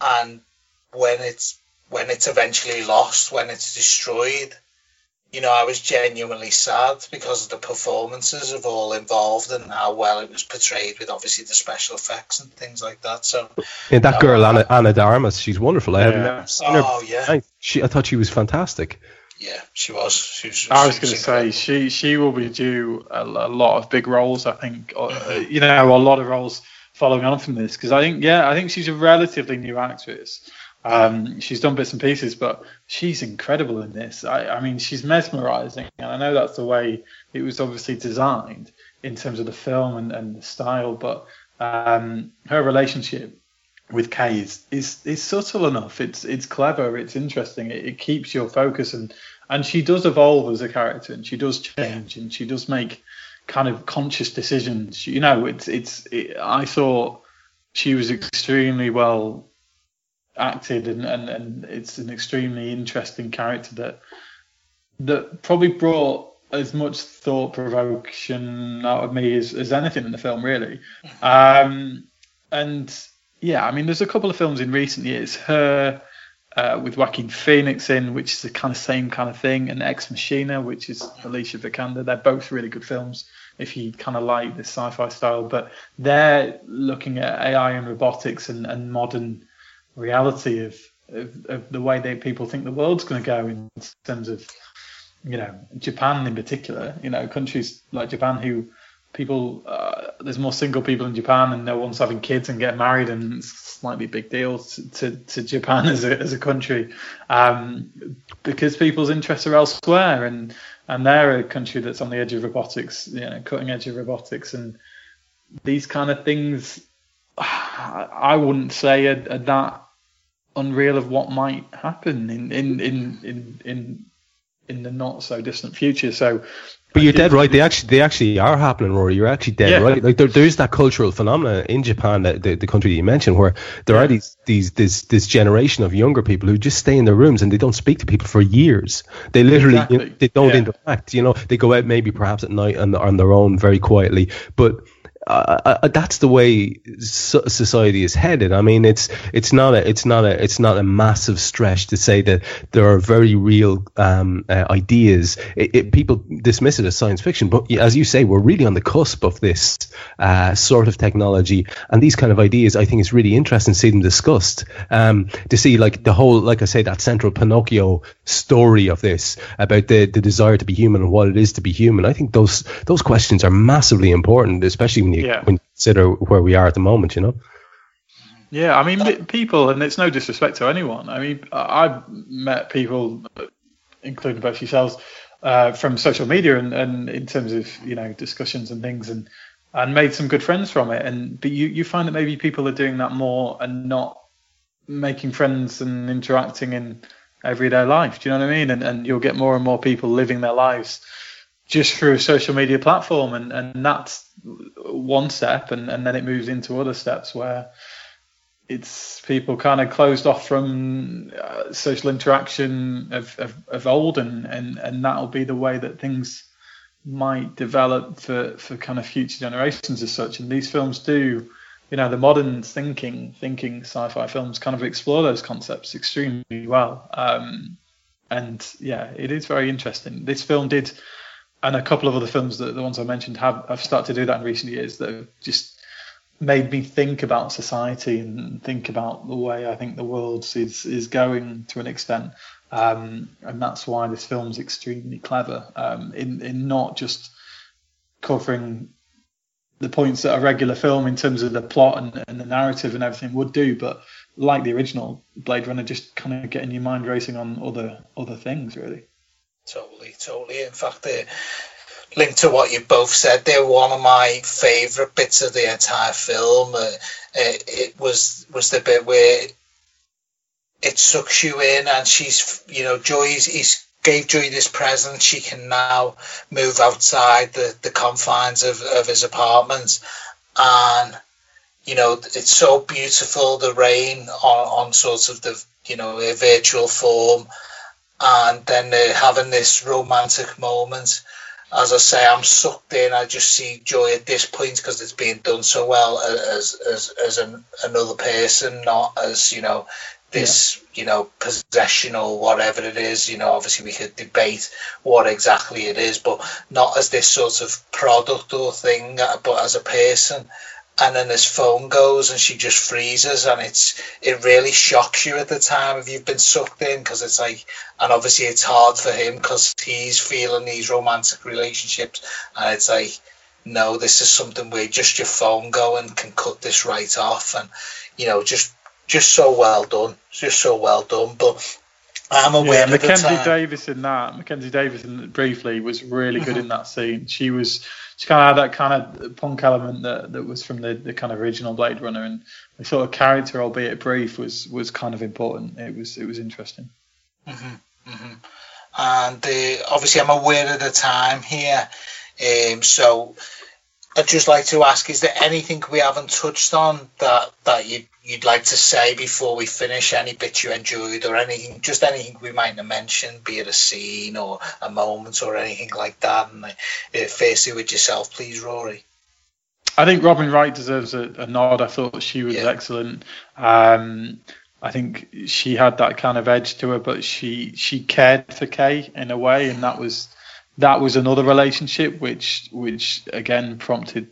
and when it's when it's eventually lost, when it's destroyed, you know, I was genuinely sad because of the performances of all involved and how well it was portrayed with obviously the special effects and things like that. So, yeah, that girl Ana, Ana de Armas, she's wonderful. I haven't never seen her. Oh yeah, I, she, I thought she was fantastic. Yeah, she was. She was I was going to say she she will be due a, a, lot of big roles. I think uh, you know a lot of roles following on from this because I think yeah I think she's a relatively new actress. Um, she's done bits and pieces, but she's incredible in this. I, I, mean, she's mesmerizing, and I know that's the way it was obviously designed in terms of the film and, and the style. But um, her relationship with Kay is, is, is subtle enough. It's it's clever. It's interesting. It, it, keeps your focus, and and she does evolve as a character, and she does change, and she does make kind of conscious decisions. You know, it's it's. It, I thought she was extremely well acted, and, and, and it's an extremely interesting character that that probably brought as much thought provocation out of me as, as anything in the film, really. Um, and yeah, I mean, there's a couple of films in recent years. Her uh, with Joaquin Phoenix in, which is the kind of same kind of thing, and Ex Machina, which is Alicia Vikander. They're both really good films if you kind of like the sci-fi style, but they're looking at AI and robotics and, and modern reality of, of, of the way that people think the world's going to go in terms of, you know, Japan in particular. You know, countries like Japan who people uh, there's more single people in Japan and no one's having kids and getting married and it's slightly big deal to, to, to Japan [laughs] as a, as a country um, because people's interests are elsewhere and and they're a country that's on the edge of robotics you know cutting edge of robotics and these kind of things [sighs] I wouldn't say are, are that unreal of what might happen in in in in in, in the not so distant future. So, but you're dead right. They actually they actually are happening, Rory. You're actually dead yeah. right. Like there, there's that cultural phenomenon in Japan, that the, the country you mentioned, where there yeah. are these these this this generation of younger people who just stay in their rooms and they don't speak to people for years. They literally exactly. you know, they don't yeah. interact. You know, they go out maybe perhaps at night on on their own very quietly, but that's the way society is headed. I mean, it's it's not a it's not a it's not a massive stretch to say that there are very real um, uh, ideas. It, it, people dismiss it as science fiction, but as you say, we're really on the cusp of this uh, sort of technology and these kind of ideas. I think it's really interesting to see them discussed. Um, to see like the whole, like I say, that central Pinocchio story of this about the the desire to be human and what it is to be human. I think those those questions are massively important, especially when you yeah. when you consider where we are at the moment. You know. Yeah, I mean, people, and it's no disrespect to anyone. I mean, I've met people, including both yourselves, uh, from social media and, and in terms of you know discussions and things, and and made some good friends from it. And but you you find that maybe people are doing that more and not making friends and interacting in everyday life. Do you know what I mean? And and you'll get more and more people living their lives just through a social media platform, and and that's one step, and and then it moves into other steps where it's people kind of closed off from uh, social interaction of, of, of old, and, and, and that'll be the way that things might develop for, for kind of future generations as such. And these films do, you know, the modern thinking thinking sci-fi films kind of explore those concepts extremely well. Um, and yeah, it is very interesting. This film did, and a couple of other films that the ones I mentioned have have started to do that in recent years. That have just made me think about society and think about the way I think the world is is going to an extent. Um, and that's why this film's extremely clever um, in in not just covering the points that a regular film in terms of the plot and, and the narrative and everything would do, but like the original Blade Runner, just kind of getting your mind racing on other other things, really. Totally, totally. In fact, the linked to what you both said, they're one of my favourite bits of the entire film. Uh, it, it was was the bit where it sucks you in, and she's you know Joy's he's gave Joy this present. She can now move outside the, the confines of, of his apartment, and you know it's so beautiful. The rain on, on sort of the you know a virtual form, and then they're having this romantic moment as I say, I'm sucked in. I just see joy at this point because it's being done so well as as as an, another person, not as you know this yeah. you know possession or whatever it is. You know, obviously we could debate what exactly it is, but not as this sort of product or thing, uh, but as a person and then his phone goes and she just freezes and it's it really shocks you at the time if you've been sucked in because it's like and obviously it's hard for him because he's feeling these romantic relationships and it's like no this is something where just your phone going can cut this right off and you know just just so well done just so well done but I'm aware. Yeah, Mackenzie Davis in that. Mackenzie Davis in, briefly was really good in that scene. She was she kind of had that kind of punk element that, that was from the, the kind of original Blade Runner, and the sort of character, albeit brief, was was kind of important. It was it was interesting. Mm-hmm, mm-hmm. And uh, obviously, I'm aware of the time here, um, so I'd just like to ask: Is there anything we haven't touched on that that you you'd like to say before we finish? Any bits you enjoyed, or anything, just anything we might have mentioned, be it a scene or a moment or anything like that? And uh, firstly, with yourself, please, Rory. I think Robin Wright deserves a, a nod. I thought she was yeah. excellent. Um, I think she had that kind of edge to her, but she she cared for Kay in a way, and that was that was another relationship which which again prompted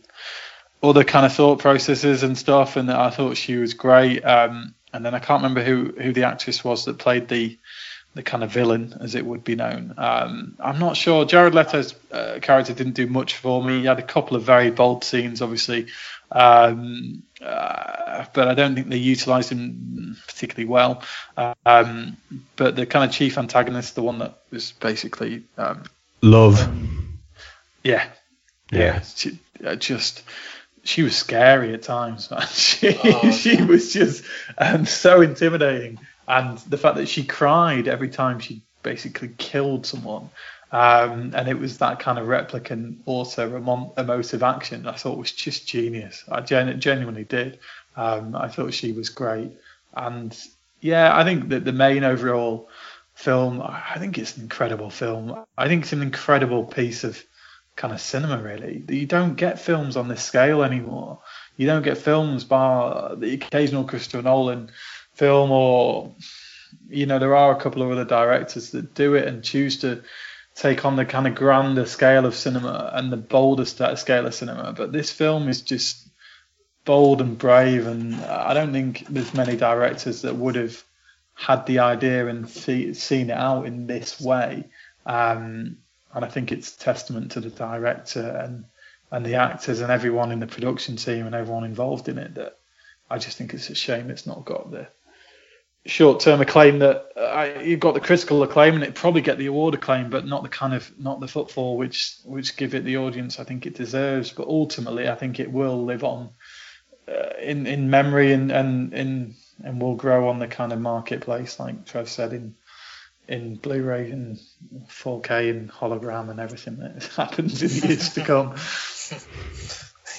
other kind of thought processes and stuff, and I thought she was great. Um, and then I can't remember who who the actress was that played the the kind of villain, as it would be known. Um, I'm not sure. Jared Leto's uh, character didn't do much for me. He had a couple of very bold scenes, obviously, um, uh, but I don't think they utilised him particularly well. Um, but the kind of chief antagonist, the one that was basically um, Luv, yeah, yeah, yeah. She, uh, just she was scary at times. [laughs] she oh, she was just um, so intimidating, and the fact that she cried every time she basically killed someone, um, and it was that kind of replicant, also emotive action. I thought was just genius. I gen- genuinely did. Um, I thought she was great, and yeah, I think that the main overall film, I think it's an incredible film. I think it's an incredible piece of kind of cinema. Really, you don't get films on this scale anymore. You don't get films by the occasional Christopher Nolan film, or you know, there are a couple of other directors that do it and choose to take on the kind of grander scale of cinema and the bolder scale of cinema. But this film is just bold and brave, and I don't think there's many directors that would have had the idea and see, seen it out in this way. Um, and I think it's testament to the director and and the actors and everyone in the production team and everyone involved in it that I just think it's a shame it's not got the short-term acclaim that uh, you've got the critical acclaim and it probably get the award acclaim, but not the kind of not the footfall which which give it the audience I think it deserves. But ultimately, I think it will live on uh, in in memory and and in and will grow on the kind of marketplace, like Trev said in in Blu-ray and 4K and hologram and everything that [laughs] happens in the years to come.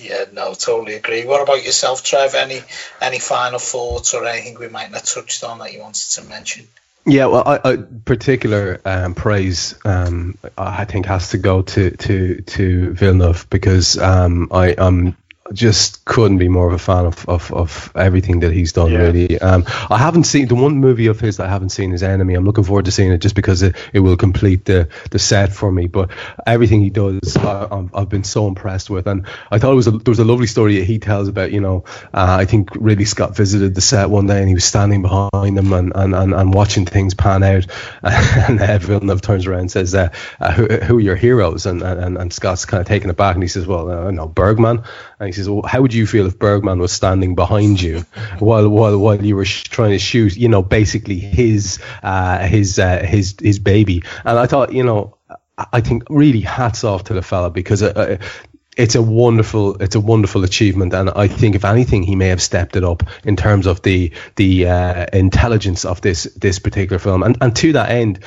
Yeah, no, totally agree. What about yourself, Trev? Any any final thoughts or anything we might not touched on that you wanted to mention? Yeah, well, I, I, particular um, praise um, I think has to go to to to Villeneuve because um, I am just couldn't be more of a fan of, of, of everything that he's done. Yeah. Really, um, I haven't seen the one movie of his that I haven't seen is Enemy. I'm looking forward to seeing it just because it, it will complete the the set for me. But everything he does, I, have been so impressed with, and I thought it was a, there was a lovely story that he tells about. You know, uh, I think Ridley Scott visited the set one day and he was standing behind them and and, and, and watching things pan out, [laughs] and Villeneuve turns around and says, uh, uh, who, "Who are your heroes?" And and, and Scott's kind of taken aback and he says, "Well, uh, no, Bergman." And he says, well, "How would you feel if Bergman was standing behind you while while while you were sh- trying to shoot, you know, basically his uh, his uh, his his baby?" And I thought, you know, I think really hats off to the fella because. Uh, uh, it's a wonderful it's a wonderful achievement and I think if anything he may have stepped it up in terms of the the uh, intelligence of this this particular film and and to that end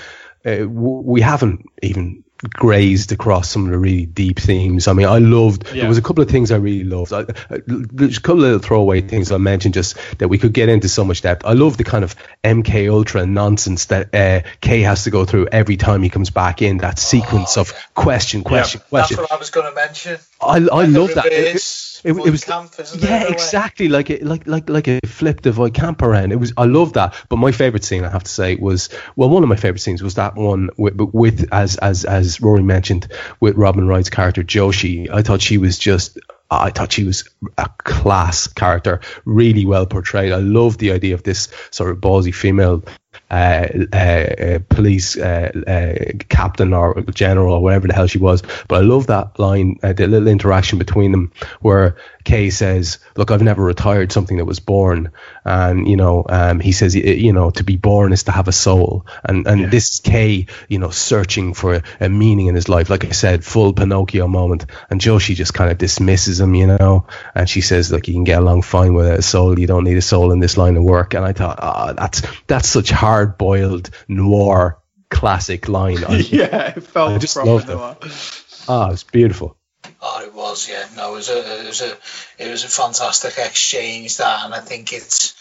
uh, we haven't even grazed across some of the really deep themes. I mean, I loved. Yeah. There was a couple of things I really loved. I, there's a couple of little throwaway things I mentioned just that we could get into so much depth. I love the kind of MK Ultra nonsense that uh, Kay has to go through every time he comes back in. That sequence oh, of question, question, yeah. question. That's what I was going to mention. I, I love that. It, it, it, was camp, yeah, exactly like it, like like like a flip the camp around. It was I love that. But my favorite scene, I have to say, was well, one of my favorite scenes was that one with, with as as as Rory mentioned with Robin Wright's character Joshi. I thought she was just I thought she was a class character, really well portrayed. I love the idea of this sort of ballsy female uh, uh, police uh, police captain or general or whatever the hell she was. But I love that line, the little interaction between them where Kay says, "Look, I've never retired something that was born," and you know, um, he says, you know, to be born is to have a soul, and and yeah. this is Kay, you know, searching for a, meaning in his life. Like I said, full Pinocchio moment, and Joshi just kind of dismisses him, you know, and she says, "Look, you can get along fine without a soul. You don't need a soul in this line of work." And I thought, oh, that's that's such hard boiled noir classic line. [laughs] yeah, it felt I just loved noir. it. Ah, it's beautiful. Oh, it was, yeah. No, it was a, it was a, it was a fantastic exchange that, and I think it's,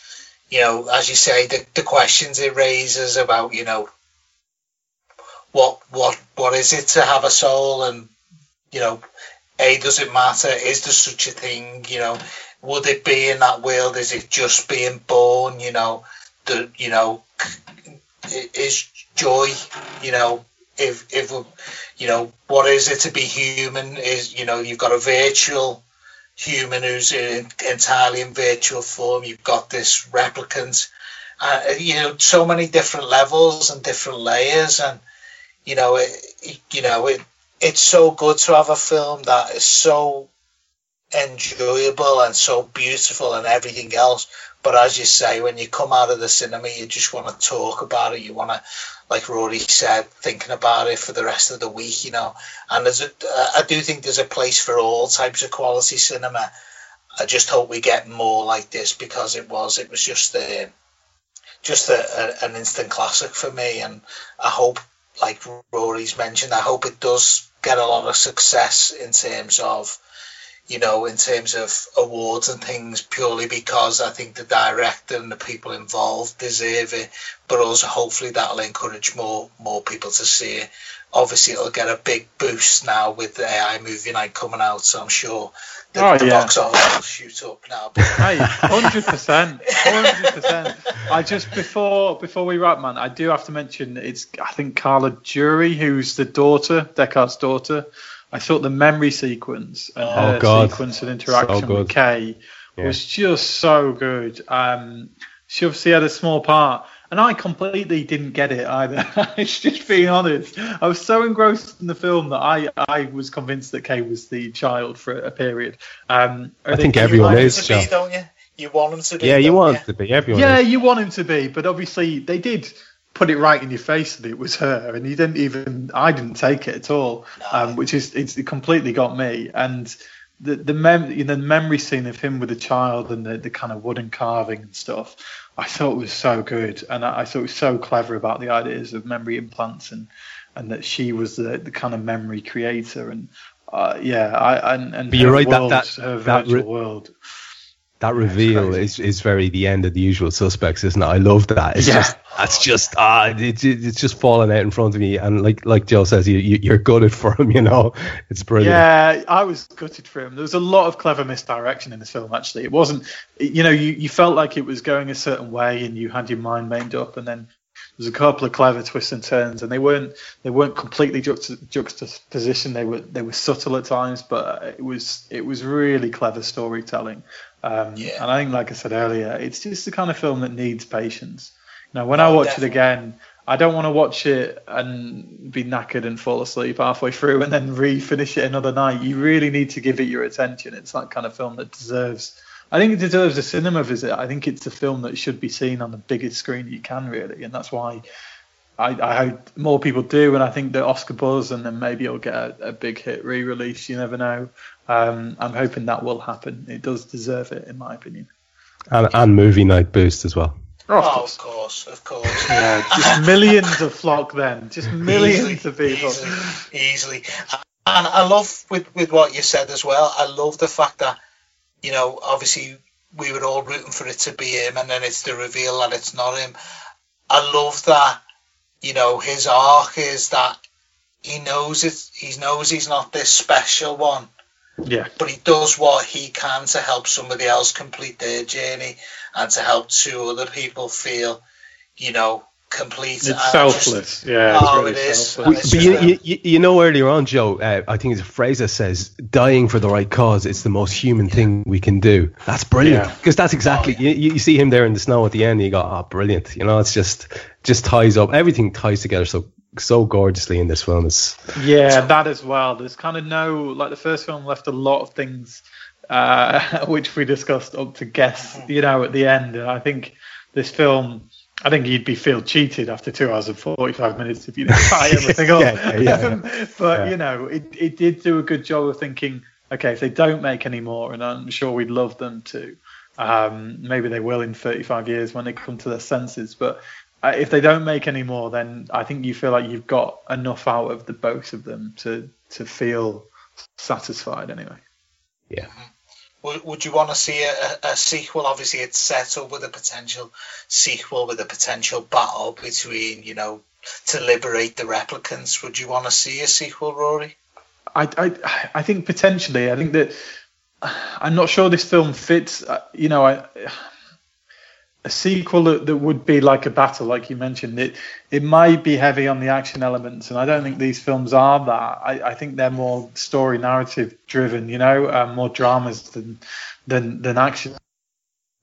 you know, as you say, the, the questions it raises about, you know, what, what, what is it to have a soul, and you know, a does it matter? Is there such a thing? You know, would it be in that world? Is it just being born? You know, the, you know, is joy? You know, if if you know what is it to be human is you know you've got a virtual human who's in, entirely in virtual form you've got this replicant uh, you know so many different levels and different layers and you know it, you know it it's so good to have a film that is so enjoyable and so beautiful and everything else but as you say when you come out of the cinema you just want to talk about it you want to like Rory said, thinking about it for the rest of the week, you know. And there's a, uh, I do think there's a place for all types of quality cinema. I just hope we get more like this because it was, it was just a, just a, a, an instant classic for me. And I hope, like Rory's mentioned, I hope it does get a lot of success in terms of, you know, in terms of awards and things, purely because I think the director and the people involved deserve it, but also hopefully that'll encourage more more people to see it. Obviously, it'll get a big boost now with the AI movie night coming out, so I'm sure the, Oh, the yeah. box office will shoot up now. But [laughs] Hey, hundred percent, hundred percent. I just before before we wrap, man, I do have to mention it's I think Carla Juri, who's the daughter, Deckard's daughter. I thought the memory sequence and Oh, her God. sequence and interaction So with Kay Yeah. was just so good. Um, she obviously had a small part, and I completely didn't get it either. [laughs] it's just being honest. I was so engrossed in the film that I I was convinced that Kay was the child for a period. Um, I think you everyone is, to Joe. be, don't you? You want them to be. Yeah, you want you? to be everyone. Yeah, is. you want him to be, but obviously they did put it right in your face that it was her, and you didn't even. I didn't take it at all, um, which is it's, it completely got me. And the the mem you know, the memory scene of him with the child and the, the kind of wooden carving and stuff, I thought was so good, and I, I thought it was so clever about the ideas of memory implants and and that she was the, the kind of memory creator and. Uh, yeah, I and, and But you're her right, world, that- her that virtual re- world. That reveal is, is very the end of the usual suspects, isn't it? I love that. It's Yeah. just that's just ah, it, it- it's just falling out in front of me, and like like Joe says, you, you you're gutted for him. [laughs] You know, it's brilliant. Yeah, I was gutted for him. There was a lot of clever misdirection in this film. Actually, it wasn't. You know, you, you felt like it was going a certain way, and you had your mind made up, and then there's a couple of clever twists and turns, and they weren't they weren't completely juxta- juxtaposition. They were they were subtle at times, but it was it was really clever storytelling. Um, Yeah. And I think, like I said earlier, it's just the kind of film that needs patience. You know, when I Oh, watch definitely. it again, I don't want to watch it and be knackered and fall asleep halfway through and then re-finish it another night. You really need to give it your attention. It's that kind of film that deserves. I think it deserves a cinema visit. I think it's a film that should be seen on the biggest screen you can, really, and that's why I, I hope more people do. And I think the Oscar buzz, and then maybe it'll get a, a big hit re-release. You never know. Um, I'm hoping that will happen. It does deserve it, in my opinion. and, and movie night boost as well. of Oh, course. of course, of [laughs] course. Yeah, just millions of flock then, just [laughs] millions of people. Easily, easily. And I love with, with what you said as well. I love the fact that, you know, obviously we were all rooting for it to be him, and then it's the reveal that it's not him. I love that, you know, his arc is that he knows it. He knows he's not this special one, Yeah, but he does what he can to help somebody else complete their journey and to help two other people feel, you know, complete. it's And I just- selfless. yeah, Oh, really it is. selfless. But you, that- you, you- you know earlier on, Joe, uh, I think it's a phrase that says, dying for the right cause, it's the most human thing we can do. That's brilliant. Yeah. Because that's exactly, you, you see him there in the snow at the end, and you go, oh, brilliant. You know, it's just, just ties up, everything ties together so, so gorgeously in this film. It's, Yeah, that as well. There's kind of no like the first film left a lot of things uh, [laughs] which we discussed up to guess, you know, at the end. And I think this film, I think you'd be feel cheated after two hours and forty five minutes if you didn't [laughs] tie everything up. Yeah, yeah, yeah. [laughs] but you know, it it did do a good job of thinking, okay, if they don't make any more, and I'm sure we'd love them to. Um, maybe they will in 35 years when they come to their senses, but uh, if they don't make any more, then I think you feel like you've got enough out of the both of them to to feel satisfied anyway. yeah. Would, would you want to see a, a, sequel? Obviously, it's set up with a potential sequel with a potential battle between, you know, to liberate the replicants. Would you want to see a sequel, Rory? I, I, I think potentially. I think that I'm not sure this film fits. uh, You know, I, a sequel that, that would be like a battle, like you mentioned. It it might be heavy on the action elements, and I don't think these films are that. I, I think they're more story narrative driven. You know, uh, more dramas than than than action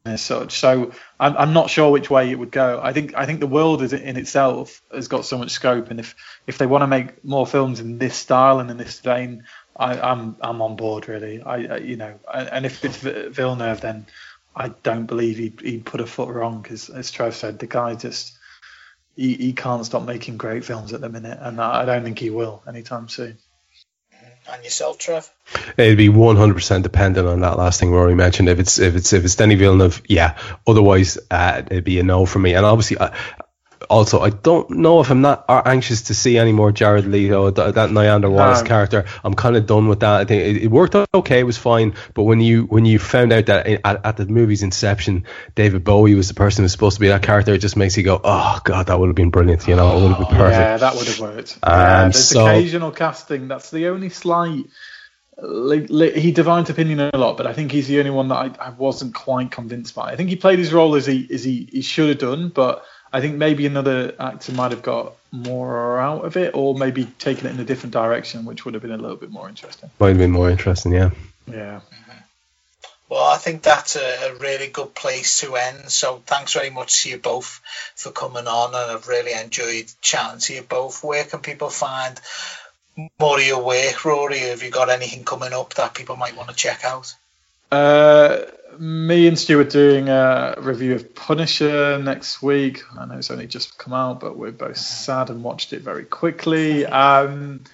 as such. So I'm, I'm not sure which way it would go. I think I think the world is in itself has got so much scope, and if if they want to make more films in this style and in this vein, I, I'm I'm on board really. I, I you know, and if it's Villeneuve, then I don't believe he'd, he'd put a foot wrong because, as Trev said, the guy just he, he can't stop making great films at the minute, and I I don't think he will anytime soon. And yourself, Trev? It'd be 100% dependent on that last thing Rory mentioned. If it's if it's if it's Denis Villeneuve, yeah. Otherwise, uh, it'd be a no for me. And obviously, I, also, I don't know if I'm not anxious to see any more Jared Leto, that, that Niander Wallace no. character. I'm kind of done with that. I think it, it, worked out okay, it was fine. But when you when you found out that at, at, the movie's inception, David Bowie was the person who's supposed to be that character, it just makes you go, oh god, that would have been brilliant. You know, it would have been perfect. Yeah, that would have worked. Um, yeah, there's so, occasional casting. That's the only slight he divined opinion a lot, but I think he's the only one that I, I, wasn't quite convinced by. I think he played his role as he as he, he should have done, but I think maybe another actor might have got more out of it, or maybe taken it in a different direction, which would have been a little bit more interesting. Might have been more interesting, yeah. Yeah. Well, I think that's a, a, really good place to end. So thanks very much to you both for coming on, and I've really enjoyed chatting to you both. Where can people find more of your work, Rory? Have you got anything coming up that people might want to check out? Uh, me and Stuart doing a review of Punisher next week. I know it's only just come out, but we're both sad and watched it very quickly. Um, [laughs] [laughs] um, [laughs]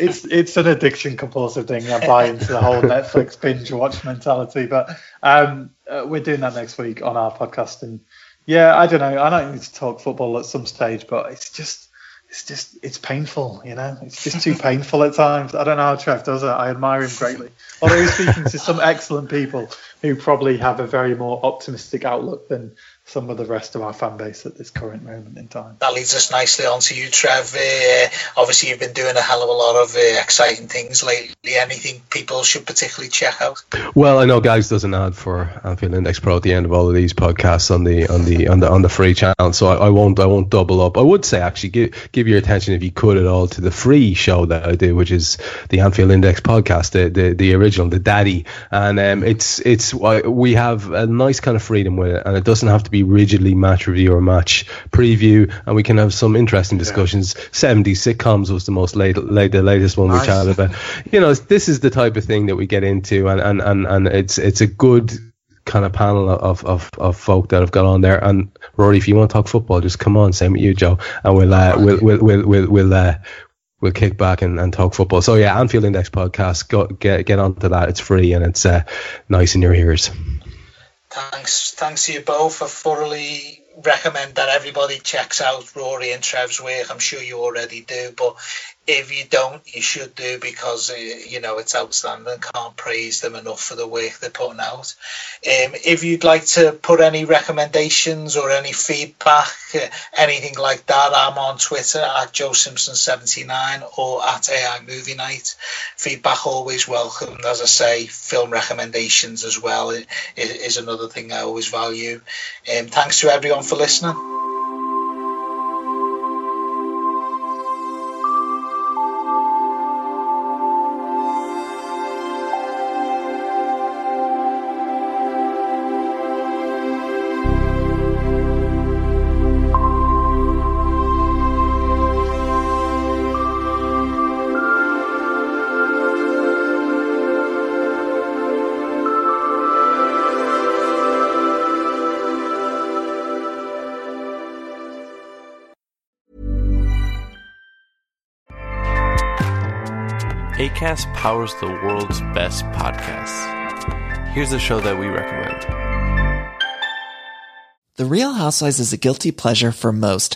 it's it's an addiction compulsive thing. I buy into the whole Netflix binge watch mentality, but um, uh, we're doing that next week on our podcast and yeah, I don't know. I don't need to talk football at some stage, but it's just, it's just, it's painful. You know, it's just too painful at times. I don't know how Trev does it. I admire him greatly. Although he's speaking to some [laughs] excellent people who probably have a very more optimistic outlook than some of the rest of our fan base at this current moment in time. That leads us nicely on to you, Trev. Uh, obviously, you've been doing a hell of a lot of uh, exciting things lately. Anything people should particularly check out? Well, I know Gags does an ad for Anfield Index Pro at the end of all of these podcasts on the on the on the on the free channel, so I, I won't I won't double up. I would say actually give give your attention if you could at all to the free show that I do, which is the Anfield Index podcast, the the, the original, the Daddy, and um, it's it's we have a nice kind of freedom with it, and it doesn't have to be rigidly match review or match preview, and we can have some interesting discussions. Yeah. 70 sitcoms was the most late, late the latest one nice. we chatted about. You know, this is the type of thing that we get into, and and and, and it's it's a good kind of panel of, of, of folk that have got on there. And Rory, if you want to talk football, just come on, same with you, Joe, and we'll uh, we'll, we'll we'll we'll we'll uh, we'll kick back and, and talk football. So yeah, Anfield Index podcast, go, get get onto that. It's free and it's uh, nice in your ears. Thanks, thanks to you both. I thoroughly recommend that everybody checks out Rory and Trev's work. I'm sure you already do, but if you don't, you should do because uh, you know it's outstanding. Can't praise them enough for the work they're putting out. Um, if you'd like to put any recommendations or any feedback, uh, anything like that, I'm on Twitter at Joe Simpson 79 or at AI Movie Night. Feedback always welcome. As I say, film recommendations as well is, is another thing I always value. Um, thanks to everyone for listening. ACAST powers the world's best podcasts. Here's a show that we recommend. The Real Housewives is a guilty pleasure for most,